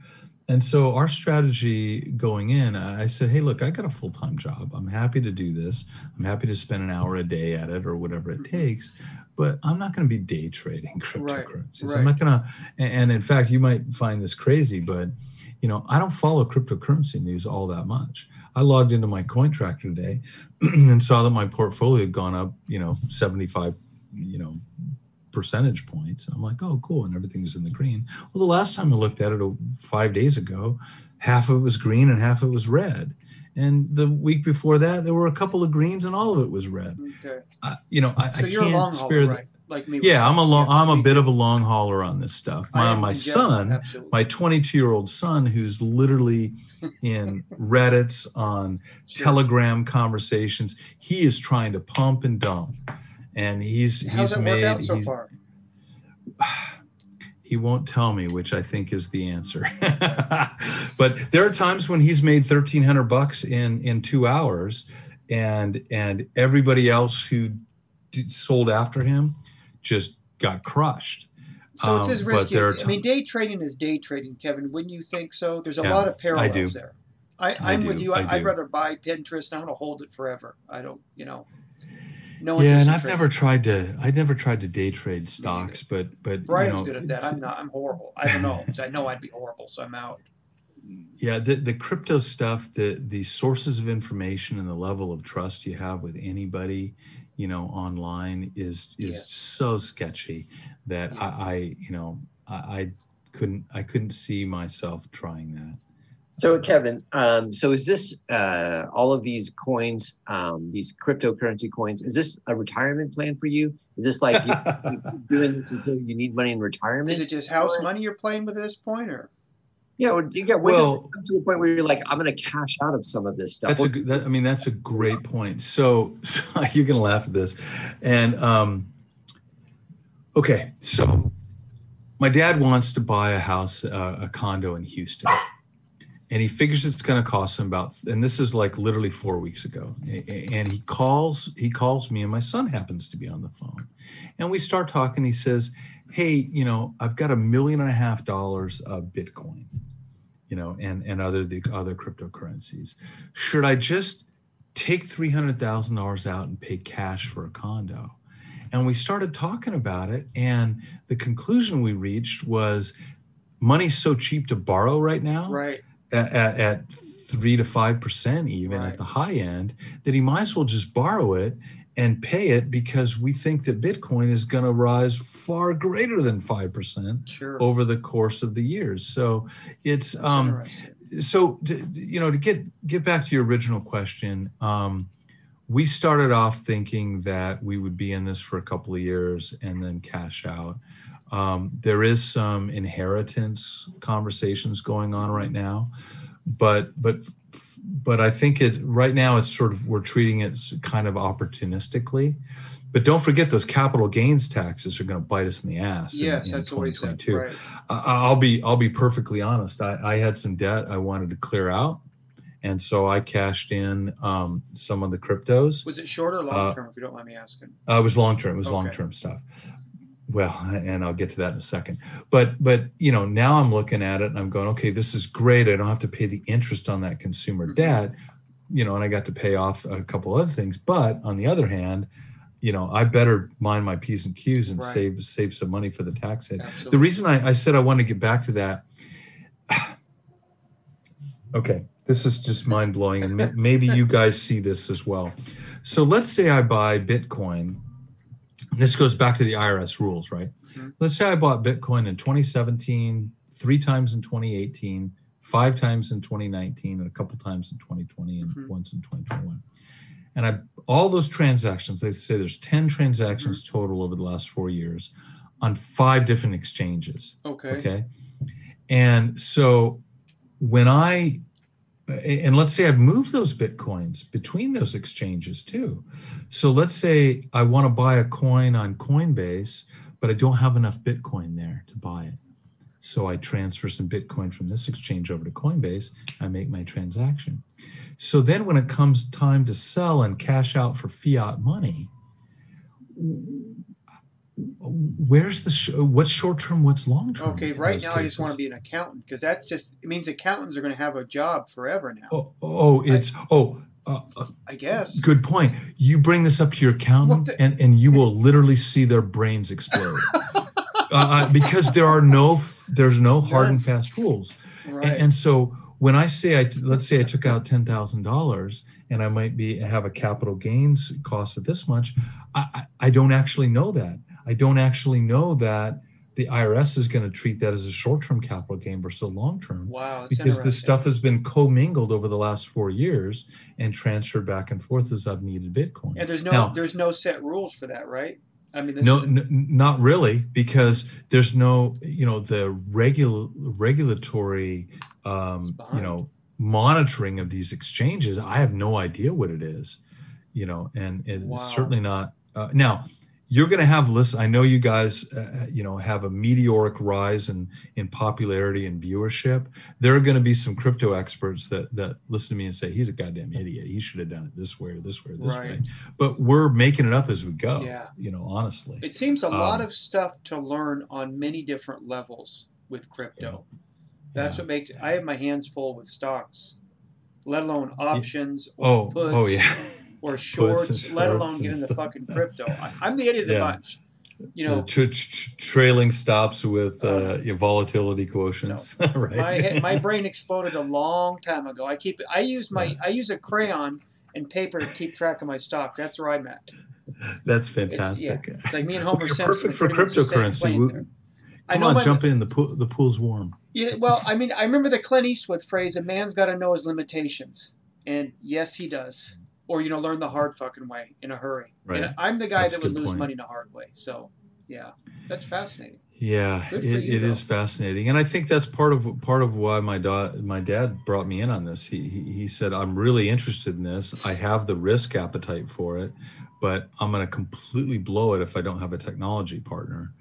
and so our strategy going in i said hey look i got a full-time job i'm happy to do this i'm happy to spend an hour a day at it or whatever it Mhm. takes but i'm not going to be day trading cryptocurrencies. Right. i'm not going to and, in fact you might find this crazy but you know i don't follow cryptocurrency news all that much. I logged into my coin tracker today and saw that my portfolio had gone up you know 75 you know percentage points. I'm like oh cool and everything's in the green. Well the last time i looked at it uh, five days ago half of it was green and half of it was red and the week before that there were a couple of greens and all of it was red Okay. I, you know i, So I can't spare hauler, right? Like me. yeah i'm a long Yeah, i'm a bit of a long hauler on this stuff my, my son absolutely. my 22 year old son who's literally in reddits on Sure. telegram conversations he is trying to pump and dump and he's How's he's made so he's, far? he won't tell me which i think is the answer but there are times when he's made 1300 bucks in in two hours and and everybody else who d- sold after him just got crushed So it's Um, as risky there as I mean, day trading is day trading, Kevin. Wouldn't you think so? There's a Yeah, lot of parallels there. I, I I'm with you. I I'd rather buy Pinterest. I'm going to hold it forever. I don't, you know. No yeah and i've trading. never tried to i never tried to day trade stocks but but Brian's you know, good at that. I'm not. I'm horrible. I don't know. I know I'd be horrible, so I'm out. yeah the, the crypto stuff the the sources of information and the level of trust you have with anybody you know online is is Yes. so sketchy that Yeah. I, I you know I, I couldn't i couldn't see myself trying that So, Kevin, um, so is this uh, all of these coins, um, these cryptocurrency coins? Is this a retirement plan for you? Is this like you, you keep doing this until you need money in retirement? Is it just house money you're playing with at this point, or yeah, or you get when does Well- it come to a point where you're like, I'm going to cash out of some of this stuff? That's a that, I mean that's a great point. So, so you're gonna laugh at this, and um, okay, so my dad wants to buy a house, uh, a condo in Houston, and he figures it's going to cost him about. And this is like literally four weeks ago, and he calls he calls me, and my son happens to be on the phone, and we start talking. He says, "Hey, you know, I've got a million and a half dollars of Bitcoin." you know, and and other the other cryptocurrencies. Should I just take $300,000 out and pay cash for a condo. And we started talking about it. And the conclusion we reached was money's so cheap to borrow right now Right. At, at, at three to five percent even Right. at the high end that he might as well just borrow it and pay it because we think that bitcoin is going to rise far greater than five percent Sure. over the course of the years so it's That's um so to, you know to get get back to your original question um we started off thinking that we would be in this for a couple of years and then cash out um, there is some inheritance conversations going on right now but but but i think it right now it's sort of we're treating it kind of opportunistically but don't forget those capital gains taxes are going to bite us in the ass in- Yes, in that's what he said. 2022. Right. I- I'll be I'll be perfectly honest. I, I had some debt I wanted to clear out, and so I cashed in um, some of the cryptos. Was it short or long term, if you don't mind me asking? Uh, it was long term. It was Okay. long term stuff. Well, and I'll get to that in a second. But but you know now I'm looking at it and I'm going, okay, this is great. I don't have to pay the interest on that consumer Mhm. debt, you know, and I got to pay off a couple other things. But on the other hand, you know, I better mind my p's and q's and Right. save save some money for the tax hit. Absolutely. The reason I, I said I want to get back to that. Okay, this is just mind blowing, and maybe you guys see this as well. So let's say I buy Bitcoin. This goes back to the IRS rules, right? Mhm. Let's say I bought Bitcoin in 2017, three times in 2018, five times in 2019, and a couple times in 2020, and Mhm. once in 2021. And I all those transactions, I say there's 10 transactions total over the last four years on five different exchanges. Okay. Okay. And so when I, and let's say I've moved those Bitcoins between those exchanges too. So let's say I want to buy a coin on Coinbase, but I don't have enough Bitcoin there to buy it. So I transfer some Bitcoin from this exchange over to Coinbase. I make my transaction. So then when it comes time to sell and cash out for fiat money, where's the sh- what's short term what's long term Okay, right now I just want to be an accountant because that's just it means accountants are going to have a job forever now. oh, oh it's oh uh, uh, I guess. good point you bring this up to your accountant the- and and you will literally see their brains explode uh, uh, because there are no there's no hard and fast rules Right. And, and so when I say I let's say I took out ten thousand dollars and I might be have a capital gains cost of this much, I, I, I don't actually know that. I don't actually know that the IRS is going to treat that as a short term capital gain versus a long term wow. That's because this stuff has been commingled over the last four years and transferred back and forth as I've needed Bitcoin. And there's no Now- there's no set rules for that, right? I mean, this no, n- not really, because there's no, you know, the regular regulatory, um, you know, monitoring of these exchanges. I have no idea what it is, you know, and it's Wow. certainly not. Uh, now, you're going to have listen. I know you guys, uh, you know, have a meteoric rise in in popularity and viewership. There are going to be some crypto experts that that listen to me and say he's a goddamn idiot. He should have done it this way or this way or this Right. way. But we're making it up as we go. Yeah. You know, honestly. it seems a lot um, of stuff to learn on many different levels with crypto. That's Yeah. what makes I have my hands full with stocks, let alone options or Oh, puts oh yeah. or shorts, let alone get into stuff. fucking crypto. I, I'm the idiot of the Yeah. bunch. You know, Tra- tra- trailing stops with uh, Uh, your volatility quotients, right? my my brain exploded a long time ago. I keep I use my Yeah. I use a crayon and paper to keep track of my stocks. That's where I'm at. That's It's, yeah, fantastic. it's like me and Homer You're Simpson. perfect for cryptocurrency. We- there. I Come know on, my, jump in. The pool, the pool's warm. Yeah, well, I mean, I remember the Clint Eastwood phrase: "A man's got to know his limitations," and yes, he does. Or you know, learn the hard fucking way in a hurry. Right. And I'm the guy That's that would lose point. money in a hard way. So, yeah, that's fascinating. Yeah, it, you, it is though. fascinating, and I think that's part of part of why my dad my dad brought me in on this. He, he he said I'm really interested in this. I have the risk appetite for it, but I'm going to completely blow it if I don't have a technology partner.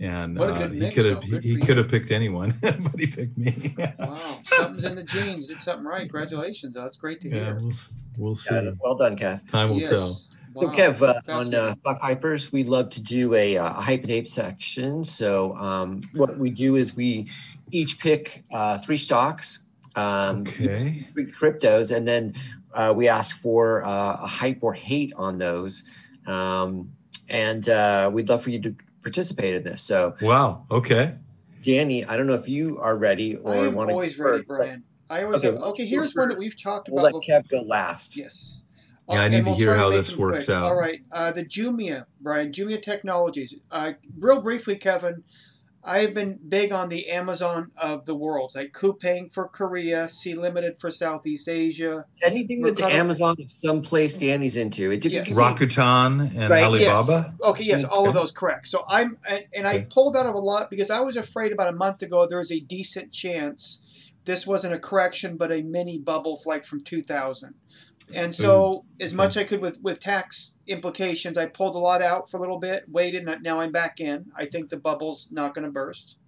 And What a uh, good he could though. have he, he could have picked anyone, but he picked me. Wow, something's in the genes. Did something right. Congratulations. That's great to yeah, hear. we'll we'll see. Yeah, well done, Kev. Time will yes. tell. So, Wow. Kev, uh, on uh, Stock Hypers, we love to do a, uh, a hype and ape section. So, um, what we do is we each pick uh, three stocks, um, Okay. three cryptos, and then uh, we ask for uh, a hype or hate on those. Um, and uh, we'd love for you to participate in this. So, wow. Okay. Danny, I don't know if you are ready or I am want to. always ready, Brian. I always Okay, have, okay. Here's one that we've talked We'll about. let before. Kev go last. Yes. Yeah, I Uh, need to we'll hear how make this works quick. out. All right. Uh, the Jumia, Brian, Jumia Technologies. Uh, real briefly, Kevin, I have been big on the Amazon of the world, like Coupang for Korea, Sea Limited for Southeast Asia. Anything that's Mercado- Amazon of some place Danny's into. It, Yes. Rakuten and Right, Alibaba. Yes. Okay, yes, all of those correct. So I'm and, and I pulled out of a lot because I was afraid about a month ago there was a decent chance this wasn't a correction but a mini bubble like from 2000. And mm. so as okay. much I could with with tax implications, I pulled a lot out for a little bit, waited, and now I'm back in. I think the bubble's not going to burst.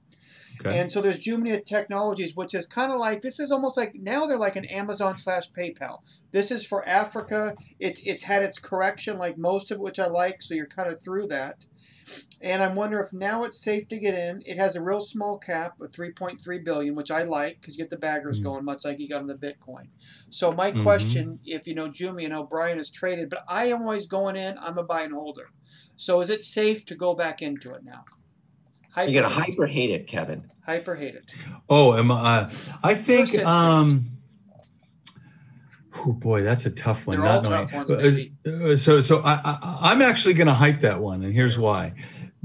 Okay. And so there's Jumia Technologies, which is kind of like this is almost like now they're like an Amazon slash PayPal. This is for Africa. It's it's had its correction like most of which I like, so you're kind of through that. And I'm wondering if now it's safe to get in. It has a real small cap of 3.3 billion, which I like because you get the baggers Mm. going, much like you got on the Bitcoin. So my Mhm. question, if you know Jumia, you know Brian is traded, but I am always going in. I'm a buy and holder. So is it safe to go back into it now? Hyper, You're gonna hyper hate it, Kevin. hyper hate it. Oh, am I? I think. instinct. Um, oh boy, that's a tough one. They're not knowing. ones. Uh, so, so I, I, I'm actually going to hype that one, and here's why.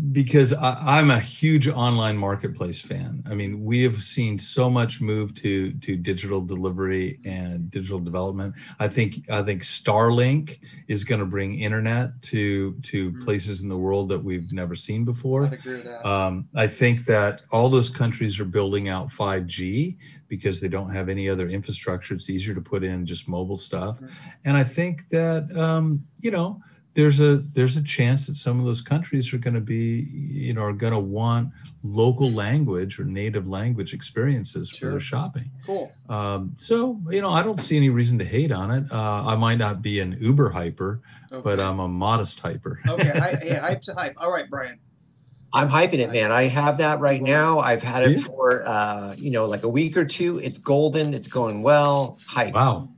Because I, I'm a huge online marketplace fan. I mean, we have seen so much move to to digital delivery and digital development. I think I think Starlink is going to bring internet to to Mhm. places in the world that we've never seen before. I'd agree with that. Um, I think that all those countries are building out 5G because they don't have any other infrastructure. It's easier to put in just mobile stuff, Mhm. and I think that um, you know there's a there's a chance that some of those countries are going to be you know are going to want local language or native language experiences for their shopping. cool. Um, so you know I don't see any reason to hate on it. Uh, I might not be an uber hyper, Okay. but I'm a modest hyper. okay. I, hey, hype's a hype. All right, Brian. I'm hyping it, man. I have that right now. I've had it Yeah. for uh, you know, like a week or two. It's golden. It's going well. Hype. Wow.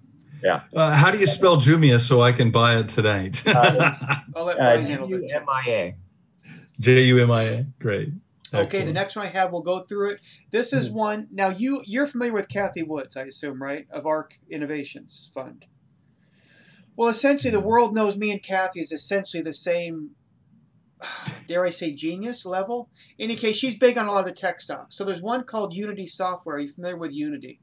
Yeah. Uh, how do you spell Jumia so I can buy it tonight? I'll let Uh, Brian handle that. G-U-M-I-A. J U M I A. Great. Okay, the next one I have, we'll go through it. This is one. Now you you're familiar with Cathie Woods, I assume, right? Of ARK Innovations Fund. Well, essentially, the world knows me and Cathie is essentially the same. Dare I say genius level? In any case, she's big on a lot of the tech stocks. So there's one called Unity Software. Are you familiar with Unity?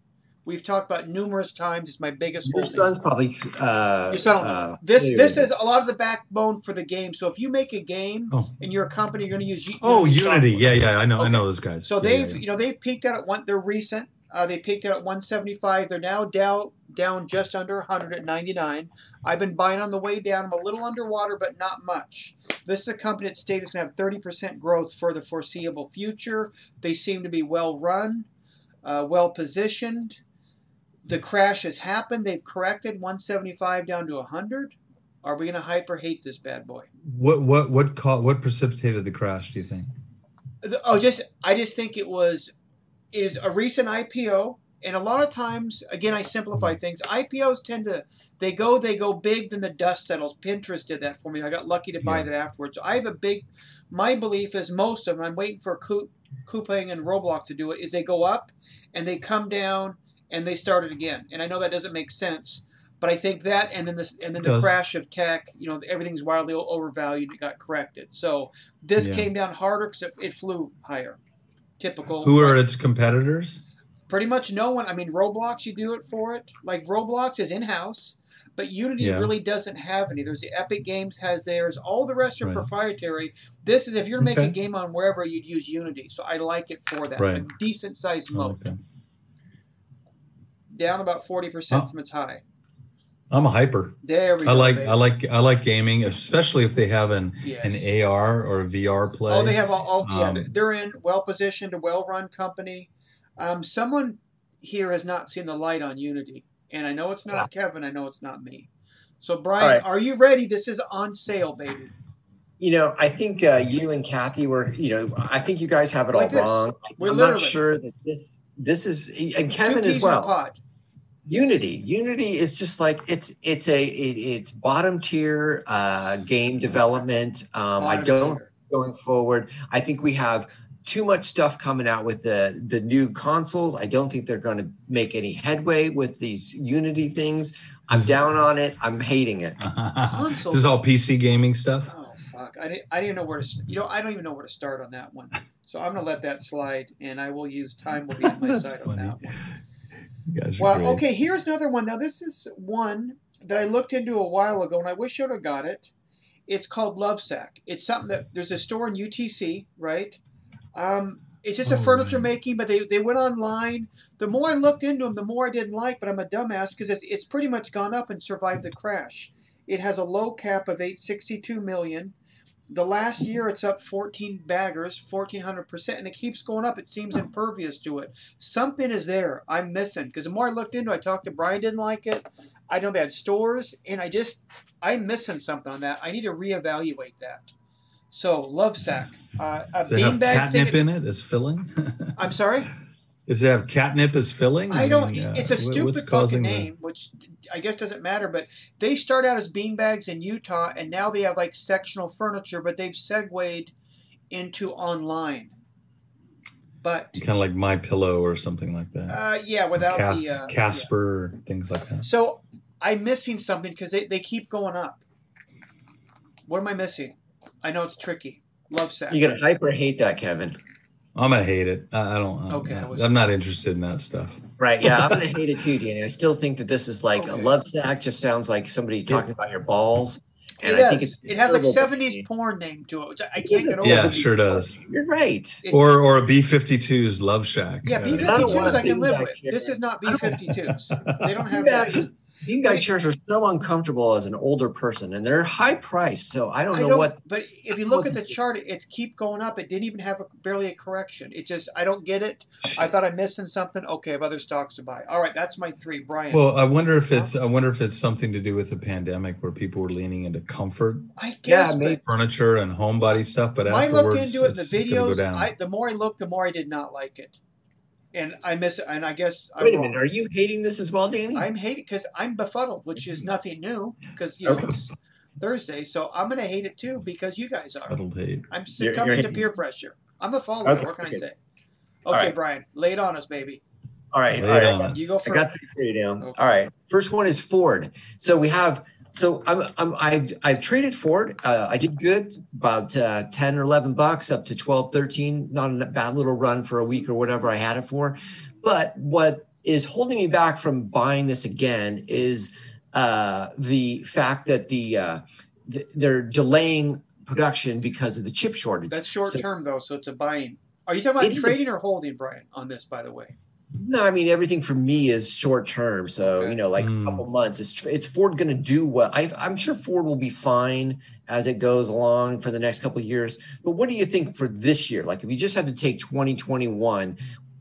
We've talked about numerous times. It's my biggest. Your holding. son's probably uh, Your son- uh, This familiar this is a lot of the backbone for the game. So if you make a game Oh. and you're a company, you're going to use. U- Oh, Unity. software. Yeah, yeah. I know. I know those guys. So Yeah, they've yeah, yeah. you know they've peaked out at one. They're recent. Uh, they peaked out at 175. They're now down down just under 100 at 99. I've been buying on the way down. I'm a little underwater, but not much. This is a company that stated is going to have 30% growth for the foreseeable future. They seem to be well run, uh, well positioned. The crash has happened. They've corrected 175 down to 100. Are we going to hyper hate this bad boy? What what what caught what precipitated the crash? Do you think? The- Oh, just I just think it was is a recent IPO, and a lot of times, again, I simplify mm-hmm. things. IPOs tend to they go they go big, then the dust settles. Pinterest did that for me. I got lucky to buy Yeah. that afterwards. So I have a big. My belief is most of them. I'm waiting for Coupang and Roblox to do it. Is they go up and they come down and they started again. And I know that doesn't make sense. But I think that, and then this, and then It the does. crash of tech, you know, everything's wildly overvalued. It got corrected. So this Yeah. came down harder because it, it flew higher. Typical. Who are its competitors? Pretty much no one. I mean, Roblox, you do it for it. Like Roblox is in house, but Unity Yeah. really doesn't have any. There's the Epic Games has theirs. All the rest are Right. proprietary. This is if you're making a game on wherever you'd use Unity. So I like it for that. Right. A decent sized oh, moat. Okay. Down about forty percent Oh. from its high. I'm a hyper. There we I go. like baby. I like I like gaming, especially if they have an Yes. an AR or a VR play. Oh, they have all. all yeah, Um, they're in well positioned, a well run company. Um, someone here has not seen the light on Unity, and I know it's not Kevin. I know it's not me. So Brian, All right. are you ready? This is on sale, baby. You know, I think uh, you and Cathie were. You know, I think you guys have it Like all this. wrong. We're I'm literally- not sure that this this is and Kevin peas as in a well. Pod. Unity. Unity is just like it's it's a it, it's bottom tier uh, game development. Um, I don't tier. going forward. I think we have too much stuff coming out with the the new consoles. I don't think they're going to make any headway with these Unity things. I'm down on it. I'm hating it. this is all PC gaming stuff. Oh fuck! I didn't. I didn't know where to. You know, I don't even know where to start on that one. So I'm gonna let that slide, and I will use time will be on my That's side on that one. You guys Well, great. okay. Here's another one. Now this is one that I looked into a while ago, and I wish I would have got it. It's called Lovesac. It's something that there's a store in UTC, right? Um, it's just a Oh, furniture right. making, but they, they went online. The more I looked into them, the more I didn't like. But I'm a dumbass because it's, it's pretty much gone up and survived the crash. It has a low cap of 862 million. The last year, it's up 14 baggers, 1400 percent, and it keeps going up. It seems impervious to it. Something is there. I'm missing because the more I looked into, it, I talked to Brian. Didn't like it. I know they had stores, and I just I'm missing something on that. I need to reevaluate that. So Lovesac, uh, a Does it have beanbag thing. catnip in it as filling? I'm sorry. Does it have catnip as filling? I don't. mean, uh, it's a stupid what's fucking causing the- name, which I guess doesn't matter. But they start out as beanbags in Utah, and now they have like sectional furniture, but they've segued into online. But kind of like MyPillow or something like that. uh, yeah, without Cas- the uh, Casper, things like that. So I'm missing something because they, they keep going up. What am I missing? I know it's tricky. Lovesac. You're gonna hyper hate that, Kevin. I'm gonna hate it. I, I don't. I'm, Okay, I not, was- I'm not interested in that stuff. Right. Yeah, I'm gonna hate it too, Danny. I still think that this is like a Okay. Lovesac. Just sounds like somebody talking about your balls. And it I think does. it's It has like terrible. 70s porn name to it, which I, I can't get a- over. Yeah, it. sure does. You're right. It- Or or a B-52's Love Shack. Yeah, Uh, B I don't want fifty twos I can live with. chair. This is not B-52s. They don't have Beanbag- that. Beanbag chairs are so uncomfortable as an older person, and they're high priced. So I don't I know don't. what. But if you look at the chart, it's keep going up. It didn't even have a, barely a correction. It's just I don't get it. I thought I'm missing something. Okay, I have other stocks to buy. All right, that's my three. Brian, Well, I wonder if it's I wonder if it's something to do with the pandemic where people were leaning into comfort I guess. maybe. furniture and homebody stuff, but I looked into it, in the it's gonna go videos. down. I, the more I looked, the more I did not like it, and I miss it. And I guess I'm Wait a wrong. minute. Are you hating this as well, Danny? I'm hating because I'm befuddled, which is mm-hmm. nothing new because you know Okay. it's Thursday. So I'm gonna hate it too because you guys are. Huddled hate. I'm You're- succumbing you're to hating. peer pressure. I'm a follower. Okay, What can I say? Okay, right. Brian, lay it on us, baby. all right. Lay All it right. on us. You go I first. got three for you down. Okay. All right. First one is Ford. So we have. So I'm, I'm I've I've traded Ford. Uh, I did good, about uh, ten or eleven bucks, up to 12, 13. Not a bad little run for a week or whatever I had it for. But what is holding me back from buying this again is uh, the fact that the uh, th- they're delaying production because of the chip shortage. That's short So- term though, so it's a buying. Are you talking about It is a- trading or holding, Brian? On this, by the way. No, I mean everything for me is short term. So Okay. you know, like Mm. a couple months. Is is Ford going to do well? I, I'm sure Ford will be fine as it goes along for the next couple of years. But what do you think for this year? Like, if you just had to take 2021,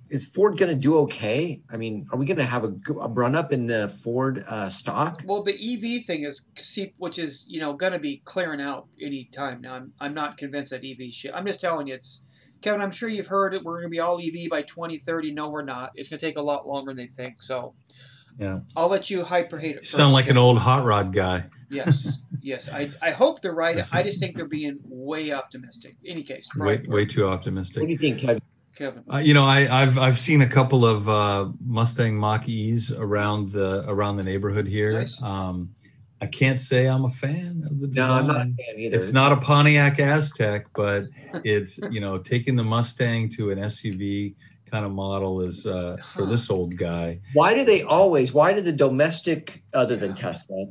is Ford going to do okay? I mean, are we going to have a run up in the Ford uh, stock? Well, the EV thing is, see, which is you know going to be clearing out any time now. I'm I'm not convinced that EV shit. I'm just telling you, it's Kevin. I'm sure you've heard it. We're going to be all EV by 2030. No, we're not. It's going to take a lot longer than they think. So Yeah. I'll let you hyper hate it. You sound first, like an old hot rod guy. Yes, yes. I, I hope they're right. I just think they're being way optimistic. any case, Way Brian, way too optimistic. What do you think, Kevin? Kevin. Uh, you know, I, I've I've seen a couple of uh, Mustang Mach E's around the around the neighborhood here. Nice. Um, I can't say I'm a fan of the design. No, design. I'm not a fan either. It's not a Pontiac Aztek, but it's you know taking the Mustang to an SUV kind of model is uh, for this old guy. Why do they always? Why do the domestic, other than Tesla,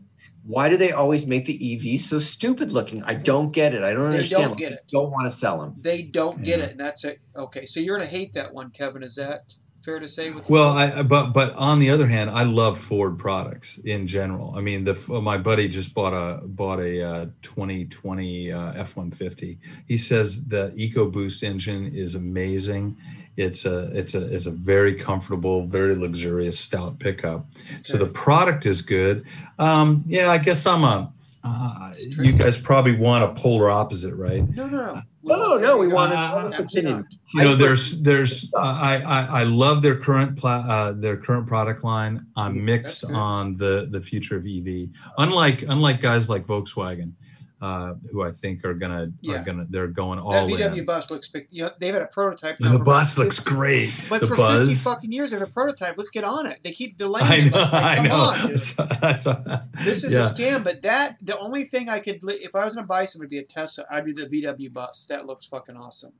why do they always make the EVs so stupid looking? I don't get it. I don't They understand. don't Like, get they it. Don't want to sell them. They don't get it, and that's it. Okay, so you're gonna hate that one, Kevin. Is that fair to say? With Well, I but but on the other hand, I love Ford products in general. I mean, the my buddy just bought a bought a uh, 2020 uh, F150. He says the EcoBoost engine is amazing. It's a it's a it's a very comfortable, very luxurious stout pickup. So the product is good. Um, yeah, I guess I'm a Uh, you guys probably want a polar opposite, right? No, no, no. No, no, we want an Uh, absolutely opinion. You know, there's there's uh, I, I I love their current pla- uh, their current product line. I'm mixed on the the future of EV. Unlike unlike guys like Volkswagen, uh, who I think are gonna Yeah. are gonna they're going all That VW in. bus looks big. You know, they've had a prototype. The bus looks great. But the for 50 fucking years, they have a prototype. Let's get on it. They keep delaying I know. Like, I know. on, dude. So- so- This is yeah. a scam, but that the only thing I could if I was gonna buy something would be a Tesla. I'd be the VW bus. That looks fucking awesome.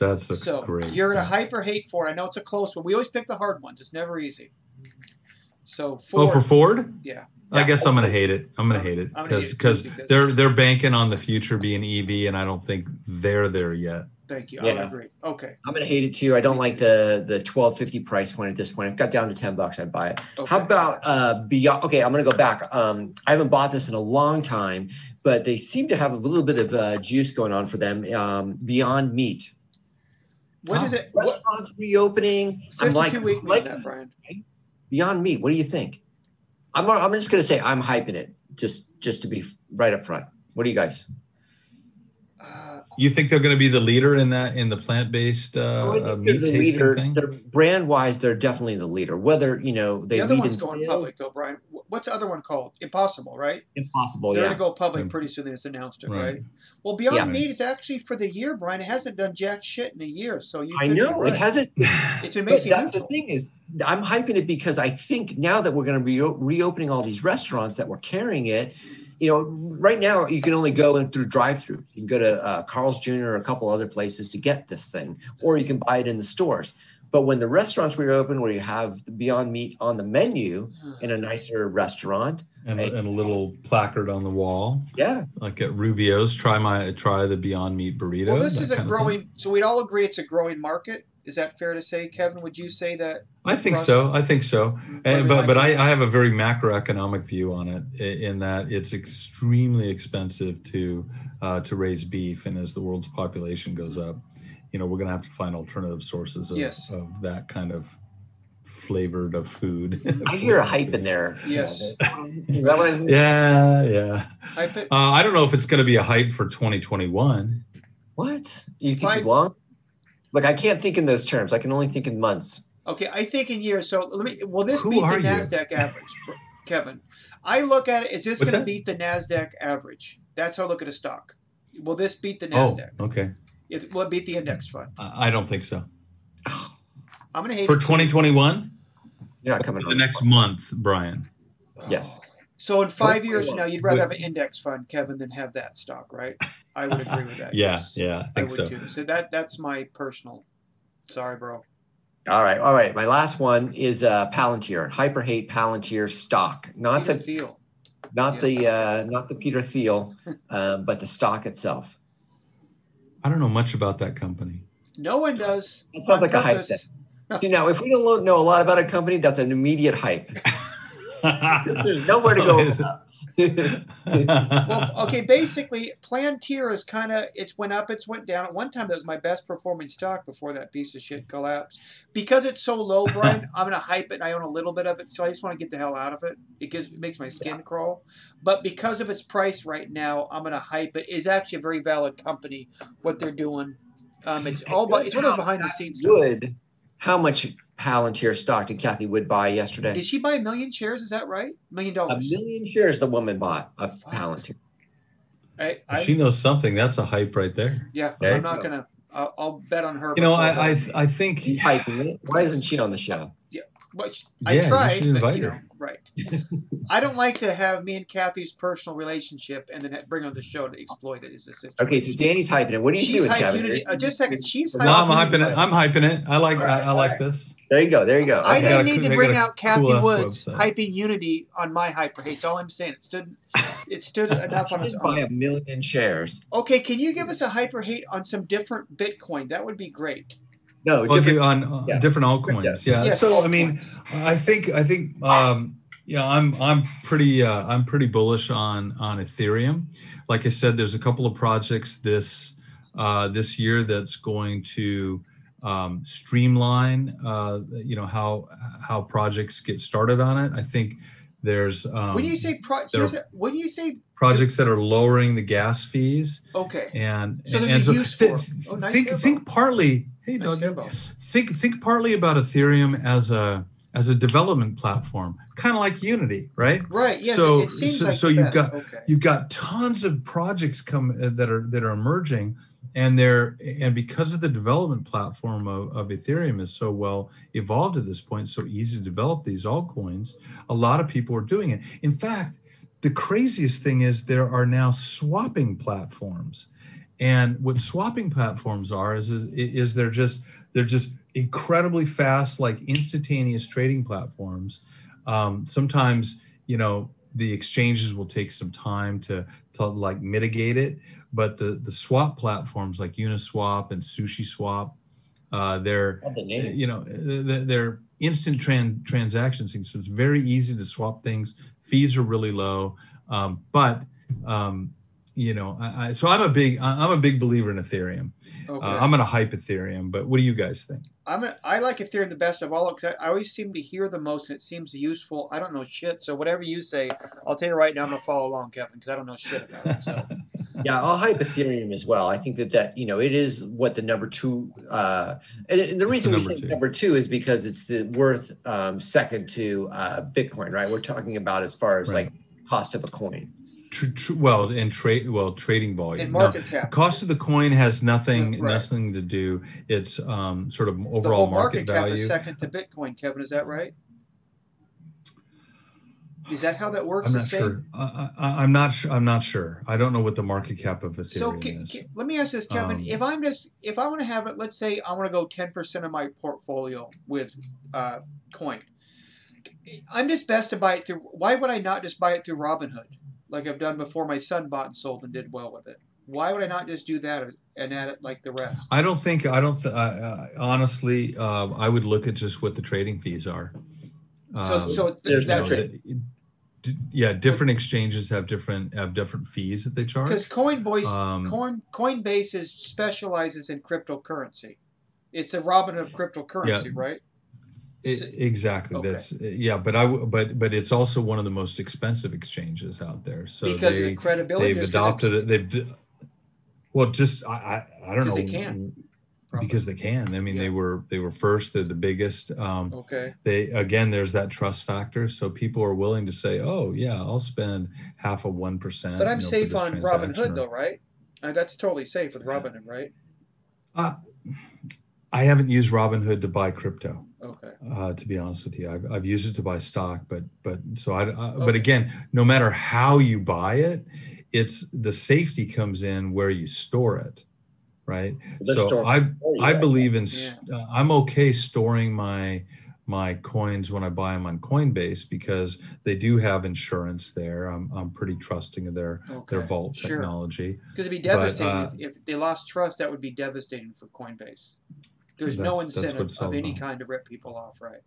That looks so great. you're gonna hyper hate Ford. I know it's a close one. We always pick the hard ones. It's never easy. So for Oh, for Ford? yeah, I Yeah. guess I'm gonna hate it. I'm gonna hate it I'm gonna hate because it because because- they're they're banking on the future being EV, and I don't think they're there yet. thank you. I Yeah. agree. Okay, I'm gonna hate it too. I don't like the the 1250 price point at this point. If it got down to 10 bucks, I'd buy it. okay. How about uh beyond okay, I'm gonna go back. Um I haven't bought this in a long time, but they seem to have a little bit of uh, juice going on for them. Um Beyond Meat. what is it? What, Restaurants reopening. I'm like, Fifty-two week like that, Brian. Beyond Meat. What do you think? I'm I'm just gonna say I'm hyping it. Just just to be right up front. What do you guys? You think they're going to be the leader in that in the plant based uh, uh, meat the tasting leader. thing? Brand wise, they're definitely the leader. Whether you know they the other lead one's in going sales, public though, Brian. What's the other one called? Impossible, right? impossible. They're Yeah, gonna go public pretty soon. They just announced it, Right. right? Well, Beyond Yeah. Meat is actually for the year, Brian. It hasn't done jack shit in a year, so you. I know it hasn't. It's been But basically that's the thing is, I'm hyping it because I think now that we're going to be re- reopening all these restaurants that were carrying it, you know, right now you can only go in through drive-through. You can go to uh, Carl's Jr. or a couple other places to get this thing, or you can buy it in the stores. But when the restaurants reopen, where you have the Beyond Meat on the menu in a nicer restaurant, and, Right. and a little placard on the wall, yeah, like at Rubio's. Try my try the Beyond Meat burrito. Well, this is a kind of thing. growing. So we'd all agree it's a growing market. Is that fair to say, Kevin? Would you say that? I think Russ? so. I think so. And, but but I, I have a very macroeconomic view on it in that it's extremely expensive to uh, to raise beef, and as the world's population goes up, you know we're going to have to find alternative sources of, Yes. of that kind of flavored of food. I hear a hype in there. Yes. You know, that- Yeah, yeah. I bet, Uh, I don't know if it's going to be a hype for 2021. What you think Five- long? Look, I can't think in those terms. I can only think in months. okay, I think in years. So let me. Will this Who beat the are you? Nasdaq average, Kevin? I look at it. Is this going to beat the Nasdaq average? That's how I look at a stock. Will this beat the Nasdaq? Oh, Nasdaq? okay. It, will it beat the index fund? I I don't think so. I'm going to hate For 2021, You're not coming the next month, Brian. Yes. So in five years from now, you'd rather have an index fund, Kevin, than have that stock, right? I would agree with that. Yeah, yes. yeah, I I would so. too. So that that's my personal. Sorry, bro. All right, all right. My last one is uh, Palantir, hyper hate Palantir stock, not Peter the Thiel. not the uh, not the Peter Thiel, uh, but the stock itself. I don't know much about that company. No one does. It sounds on like a hype purpose. See, now, if we don't know a lot about a company, that's an immediate hype. There's nowhere to go. Well, okay, basically, Palantir is kind of it's went up, it's went down. At one time, that was my best performing stock before that piece of shit collapsed. Because it's so low, Brian, I'm gonna hype it. and I own a little bit of it, so I just want to get the hell out of it. It gives it makes my skin crawl. But because of its price right now, I'm gonna hype it. It's actually a very valid company. What they're doing, um, it's all but it's one of those behind the scenes stuff. Wood, how much Palantir stock did Cathie Wood buy yesterday? Did she buy a million shares? Is that right? A Million dollars. A million shares the woman bought of Palantir. I, I, she knows something. That's a hype right there. yeah, There I'm not go. gonna. I'll, I'll bet on her. You know, I I. I think She's hyping it. Why isn't she on the show? But sh- Yeah, I you tried. but, you know, her. right. I don't like to have me and Cathie's personal relationship and then bring her on the show to exploit it. Is the situation? Okay, so Danny's hyping it. What are you she's doing, hype Kevin? unity. Uh, just a second. She's no, hype I'm hyping it. I'm hyping it. I like I, I like this. There you go. There you go. I Okay. got a didn't need to bring out Kathy cool-ass Woods website. hyping unity on my hyper hate. That's all I'm saying. It stood. It stood enough on its Just buy a million shares. Okay, can you give us a hyper hate on some different Bitcoin? That would be great. No, Okay, different. on uh, yeah. different altcoins. Yeah. Yes, so I mean. I think I think um, yeah, I'm I'm pretty uh, I'm pretty bullish on on Ethereum. Like I said, there's a couple of projects this uh, this year that's going to um, streamline uh, you know how how projects get started on it. I think There's um, when you say pro- there- seriously, when you say projects that are lowering the gas fees okay, and So and, there's and a use thi- Oh, nice think think partly hey Nice Doug, think think partly about Ethereum as a as a development platform, kind of like Unity, right? right? Yes, So- it seems so- like so you've got- okay. You've got tons of projects come uh, that are that are emerging, and they're and because of the development platform of, of Ethereum is so well evolved at this point, so easy to develop these altcoins. A lot of people are doing it. In fact, the craziest thing is there are now swapping platforms, and what swapping platforms are is is, is they're just they're just incredibly fast, like instantaneous trading platforms. Um, sometimes you know the exchanges will take some time to to like mitigate it but the the swap platforms like uniswap and SushiSwap uh they're Love the name. you know they're, they're instant tran- transactions so it's very easy to swap things fees are really low um, but um, you know I, I, so i'm a big I- i'm a big believer in ethereum okay. uh, i'm gonna hype ethereum but what do you guys think I'm a, I like Ethereum the best of all because I, I always seem to hear the most and it seems useful. I don't know shit, so whatever you say, I'll tell you right now, I'm gonna follow along, Kevin, because I don't know shit about it. So Yeah, I'll hype Ethereum as well. I think that that you know it is what the number two. Uh, and, and the It's reason the we number say two. number two is because it's the worth um, second to uh, Bitcoin, right? We're talking about as far as Right. like cost of a coin. Tr- tr- well and trade well trading volume in No, cap, cost of the coin has nothing Right. nothing to do it's um, sort of overall market, market, cap is second to Bitcoin. Kevin, is that right? Is that how that works? i'm not sure I, i'm not sure i'm not sure i don't know what the market cap of ethereum So ca- is ca- let me ask this, Kevin. Um, if I'm just if I want to have it, let's say I want to go ten percent of my portfolio with uh, coin. I'm just best to buy it through. Why would I not just buy it through Robinhood, like I've done before? My son bought and sold and did well with it. Why would I not just do that and add it like the rest? i don't think i don't th- uh, uh, honestly uh, i would look at just what the trading fees are So Um, so th- there's you know, that's no the- d- yeah different exchanges have different have different fees that they charge because Coinbase Um, Coin Coinbase is specializes in cryptocurrency. It's a Robin of cryptocurrency, right? It, exactly. Okay. That's yeah, but I but but it's also one of the most expensive exchanges out there. So because they of the credibility. they've adopted it. They've d- well, just I I, I don't know they can, probably. because they can. I mean, they were they were first. They're the biggest. Um, Okay. they again, there's that trust factor. So people are willing to say, oh yeah, I'll spend half of one percent. But I'm safe on Robinhood, though, right? Uh, that's totally safe with Robinhood, right? I haven't used Robinhood to buy crypto. Okay. uh, to be honest with you. I've, I've used it to buy stock, but but so I, I but again, no matter how you buy it, it's the safety comes in where you store it, right? They're so I I believe in s- uh, I'm okay storing my my coins when I buy them on Coinbase because they do have insurance there. I'm I'm pretty trusting of their Okay. their vault Sure. technology. Because it'd be But, devastating uh, if, if they lost trust. That would be devastating for Coinbase. There's no That's- what incentive of any about. kind to rip people off, right?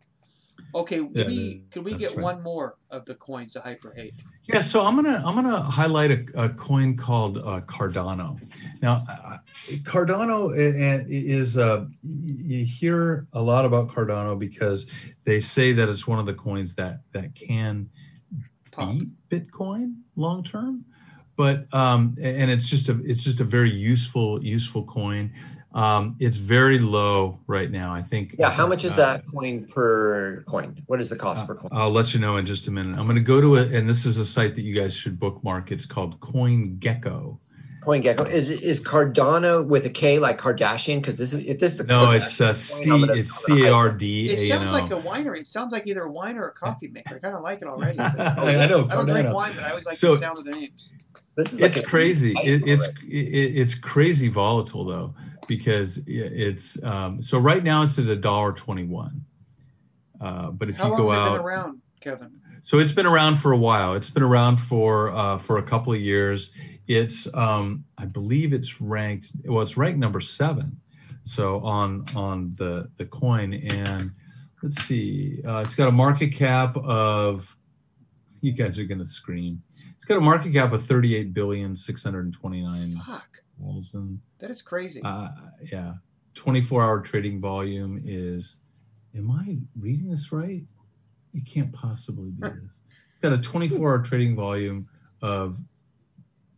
Okay, Yeah, can we could we get right. one more of the coins of hyper hate? Yeah, so I'm gonna I'm gonna highlight a, a coin called uh, Cardano. Now, uh, Cardano is uh, you hear a lot about Cardano because they say that it's one of the coins that that can Pop. beat Bitcoin long term, but um, and it's just a it's just a very useful useful coin. Um, it's very low right now. I think. Yeah, how much is uh, that coin per coin? What is the cost per coin? I'll let you know in just a minute. I'm going to go to it, and this is a site that you guys should bookmark. It's called CoinGecko. CoinGecko is is Cardano with a K like Kardashian? Because this is if this is a No, it's uh, C. coin, gonna- It's I'm gonna C A hype R it. D It A N sounds like a winery. It sounds like either a wine or a coffee maker. I kind of like it already. I know, I don't drink Cardano. wine, but I always like So- the sound of the names. This is It's a- crazy. It, it's it, it's crazy volatile though because it's um, so right now it's at a dollar twenty one. Uh, but if How you long go has it out, been around, Kevin? So it's been around for a while. It's been around for uh, for a couple of years. It's um, I believe it's ranked. Well, it's ranked number seven. So on on the the coin, and let's see, uh, it's got a market cap of. You guys are gonna scream. It's got a market cap of thirty eight billion six hundred twenty nine Fuck, thousand. that is crazy. Uh, yeah, twenty four hour trading volume is. Am I reading this right? It can't possibly be this. It's got a 24 hour trading volume of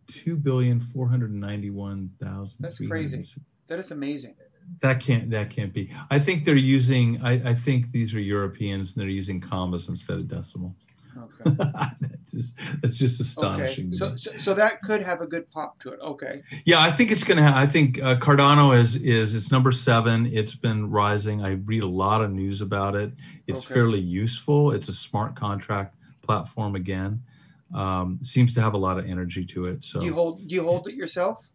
two billion four hundred ninety one thousand. That's crazy. That is amazing. That can't that can't be. I think they're using. I, I think these are Europeans and they're using commas instead of decimal. Okay. that's just that's just astonishing. Okay. So, so so that could have a good pop to it. Okay. Yeah, I think it's going to. Ha- I think uh, Cardano is is it's number seven. It's been rising. I read a lot of news about it. It's Okay. fairly useful. It's a smart contract platform again. Um, seems to have a lot of energy to it. So, Do you hold do you hold it yourself?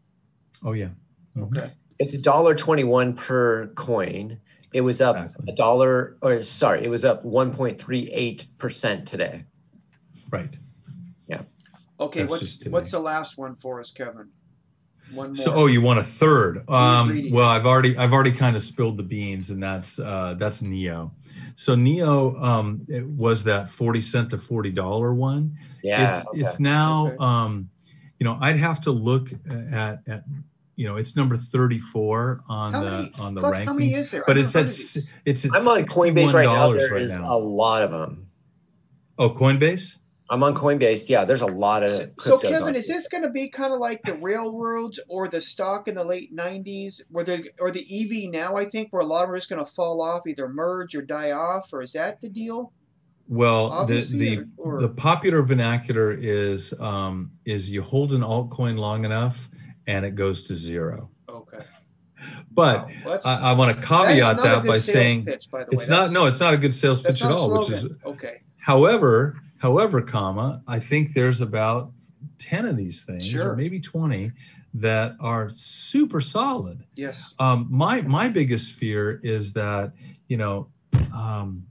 oh yeah. Okay. It's a dollar twenty-one per coin. It was up Exactly. a dollar, or sorry, it was up one point three eight percent today. right. Yeah. Okay, That's what's just today. what's the last one for us, Kevin? One more. So, oh, you want a third? Um, greedy. well, I've already I've already kind of spilled the beans, and that's uh, that's Neo. So Neo um, it was that forty cent to forty dollar one. Yeah. it's okay. it's now Okay. um you know i'd have to look at at you know it's number 34 on How the many- on the fuck, rankings how many is there? but it's never at heard of s- these. it's at I'm on Coinbase right now. $61 There right is now. a lot of them. oh coinbase I'm on Coinbase. Yeah, there's a lot of. So, so cryptos Kevin, is this going to be kind of like the railroads or the stock in the late '90s, where the or the EV now? I think where a lot of them are just going to fall off, either merge or die off, or is that the deal? well the Obviously, the or- or- the popular vernacular is um is you hold an altcoin long enough and it goes to zero Okay, but Wow, I, I want to caveat a that by saying pitch, by it's way. not no it's not a good sales pitch at all which is okay. However, however, comma, I think there's about 10 of these things Sure. or maybe 20 that are super solid. Yes. Um, my my biggest fear is that, you know, um,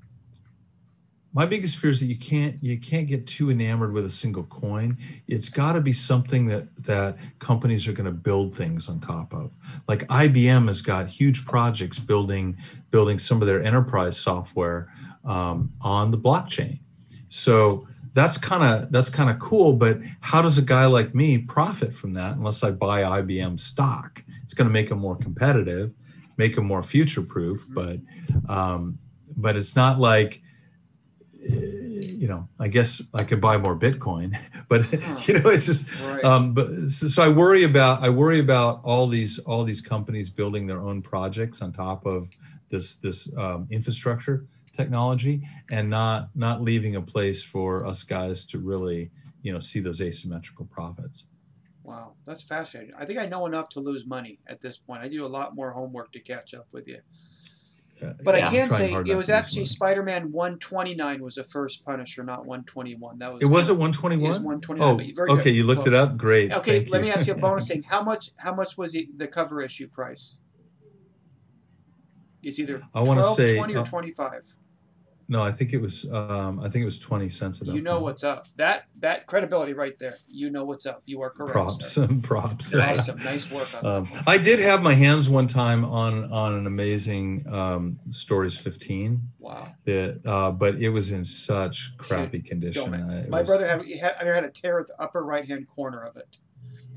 my biggest fear is that you can't you can't get too enamored with a single coin. It's got to be something that that companies are going to build things on top of. Like IBM has got huge projects building building some of their enterprise software um, on the blockchain. So that's kind of that's kind of cool. But how does a guy like me profit from that unless I buy IBM stock? It's going to make them more competitive, make them more future proof. But um, but it's not like you know. I guess I could buy more Bitcoin, but you know, it's just Right. um, but so, so I worry about I worry about all these all these companies building their own projects on top of this this um, infrastructure technology and not not leaving a place for us guys to really you know see those asymmetrical profits. Wow, that's fascinating. I think I know enough to lose money at this point. I do a lot more homework to catch up with you. But Yeah, I can say it was actually. Spider-Man 129 was the first Punisher, not 121. That was It wasn't It was 121. 129. Oh, okay. good. You looked it up. Great. Okay, Thank let me ask you a bonus thing. How much? How much was it, the cover issue price? It's either I wanna say, 20 or uh, 25. No, I think it was. Um, I think it was 20 cents. About You know that. what's up. That that credibility right there. You know what's up. You are correct. Props. sir. props. Awesome. Nice work on that. Um, I did have my hands one time on on an amazing um, Stories 15 Wow. that, uh, but it was in such crappy condition. Don't I- it My was- brother had, had I had a tear at the upper right hand corner of it,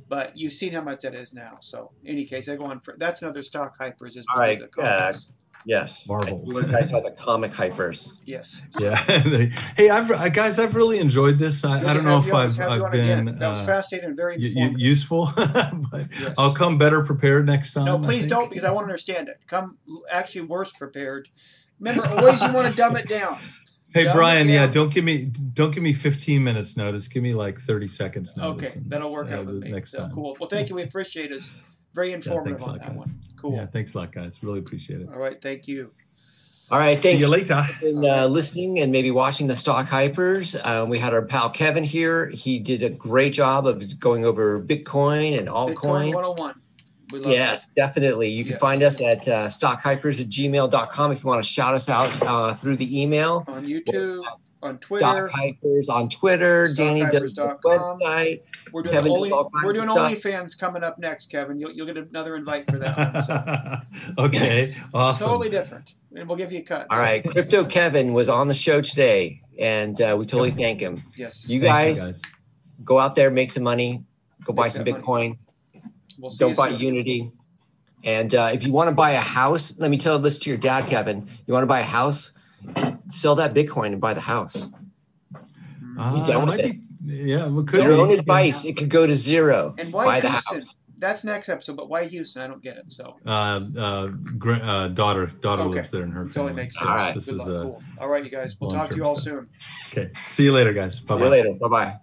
but you've seen how much that is now. So, in any case, I go on for that's another stock hypers is All right, the comics. Yes. Marvel. You guys are the comic hypers. Yes. Yeah. hey, I've I- guys, I've really enjoyed this. I, I don't know if. I've, I've on again. been That was uh, fascinating and very y- y- useful, but Yes. I'll come better prepared next time. no, please don't because I want to understand it. Come actually worse prepared. Remember, always you want to dumb it down. Hey Dumb it Brian, yeah, don't give me don't give me 15 minutes notice. Give me like 30 seconds notice. Okay, and, that'll work uh, out with the me. next so time. cool. Well, thank you. We appreciate it. It's very informative thanks a on lot, that guys. one. Cool. Yeah, thanks a lot, guys. Really appreciate it. All right. Thank you. All right. See you later. for been, uh, listening and maybe watching the Stock Hypers. Uh, we had our pal Kevin here. He did a great job of going over Bitcoin and Bitcoin altcoins. 101. We love Yes, definitely. You can Yes. find us at uh, stockhypers at gmail.com if you want to shout us out uh, through the email. on YouTube, on Twitter. Stock Hypers on Twitter. Danny does the website. We're doing Kevin only, all kinds we're doing. OnlyFans coming up next, Kevin. You'll, you'll get another invite for that one. So okay, awesome. totally different, and we'll give you a cut. All right. Crypto Kevin was on the show today, and uh, we totally thank him. Yes. You Thank guys, go out there, make some money, go buy some. Bitcoin. We'll see Don't buy soon. Unity. And uh, if you want to buy a house, let me tell this to your dad, Kevin. You want to buy a house, sell that Bitcoin and buy the house. Uh, down with might it? be- yeah, well, could Your be. own Yeah. advice. It could go to zero. And Buy why the Houston? house. That's next episode. But why Houston? I don't get it. So Uh, uh, gra- uh, daughter, daughter Okay. lives there in her it totally family. makes sense. All right. This Good is luck. uh, cool. All right, you guys. We'll talk to you all stuff. soon. okay. See you later, guys. Bye See you bye. later. Bye bye.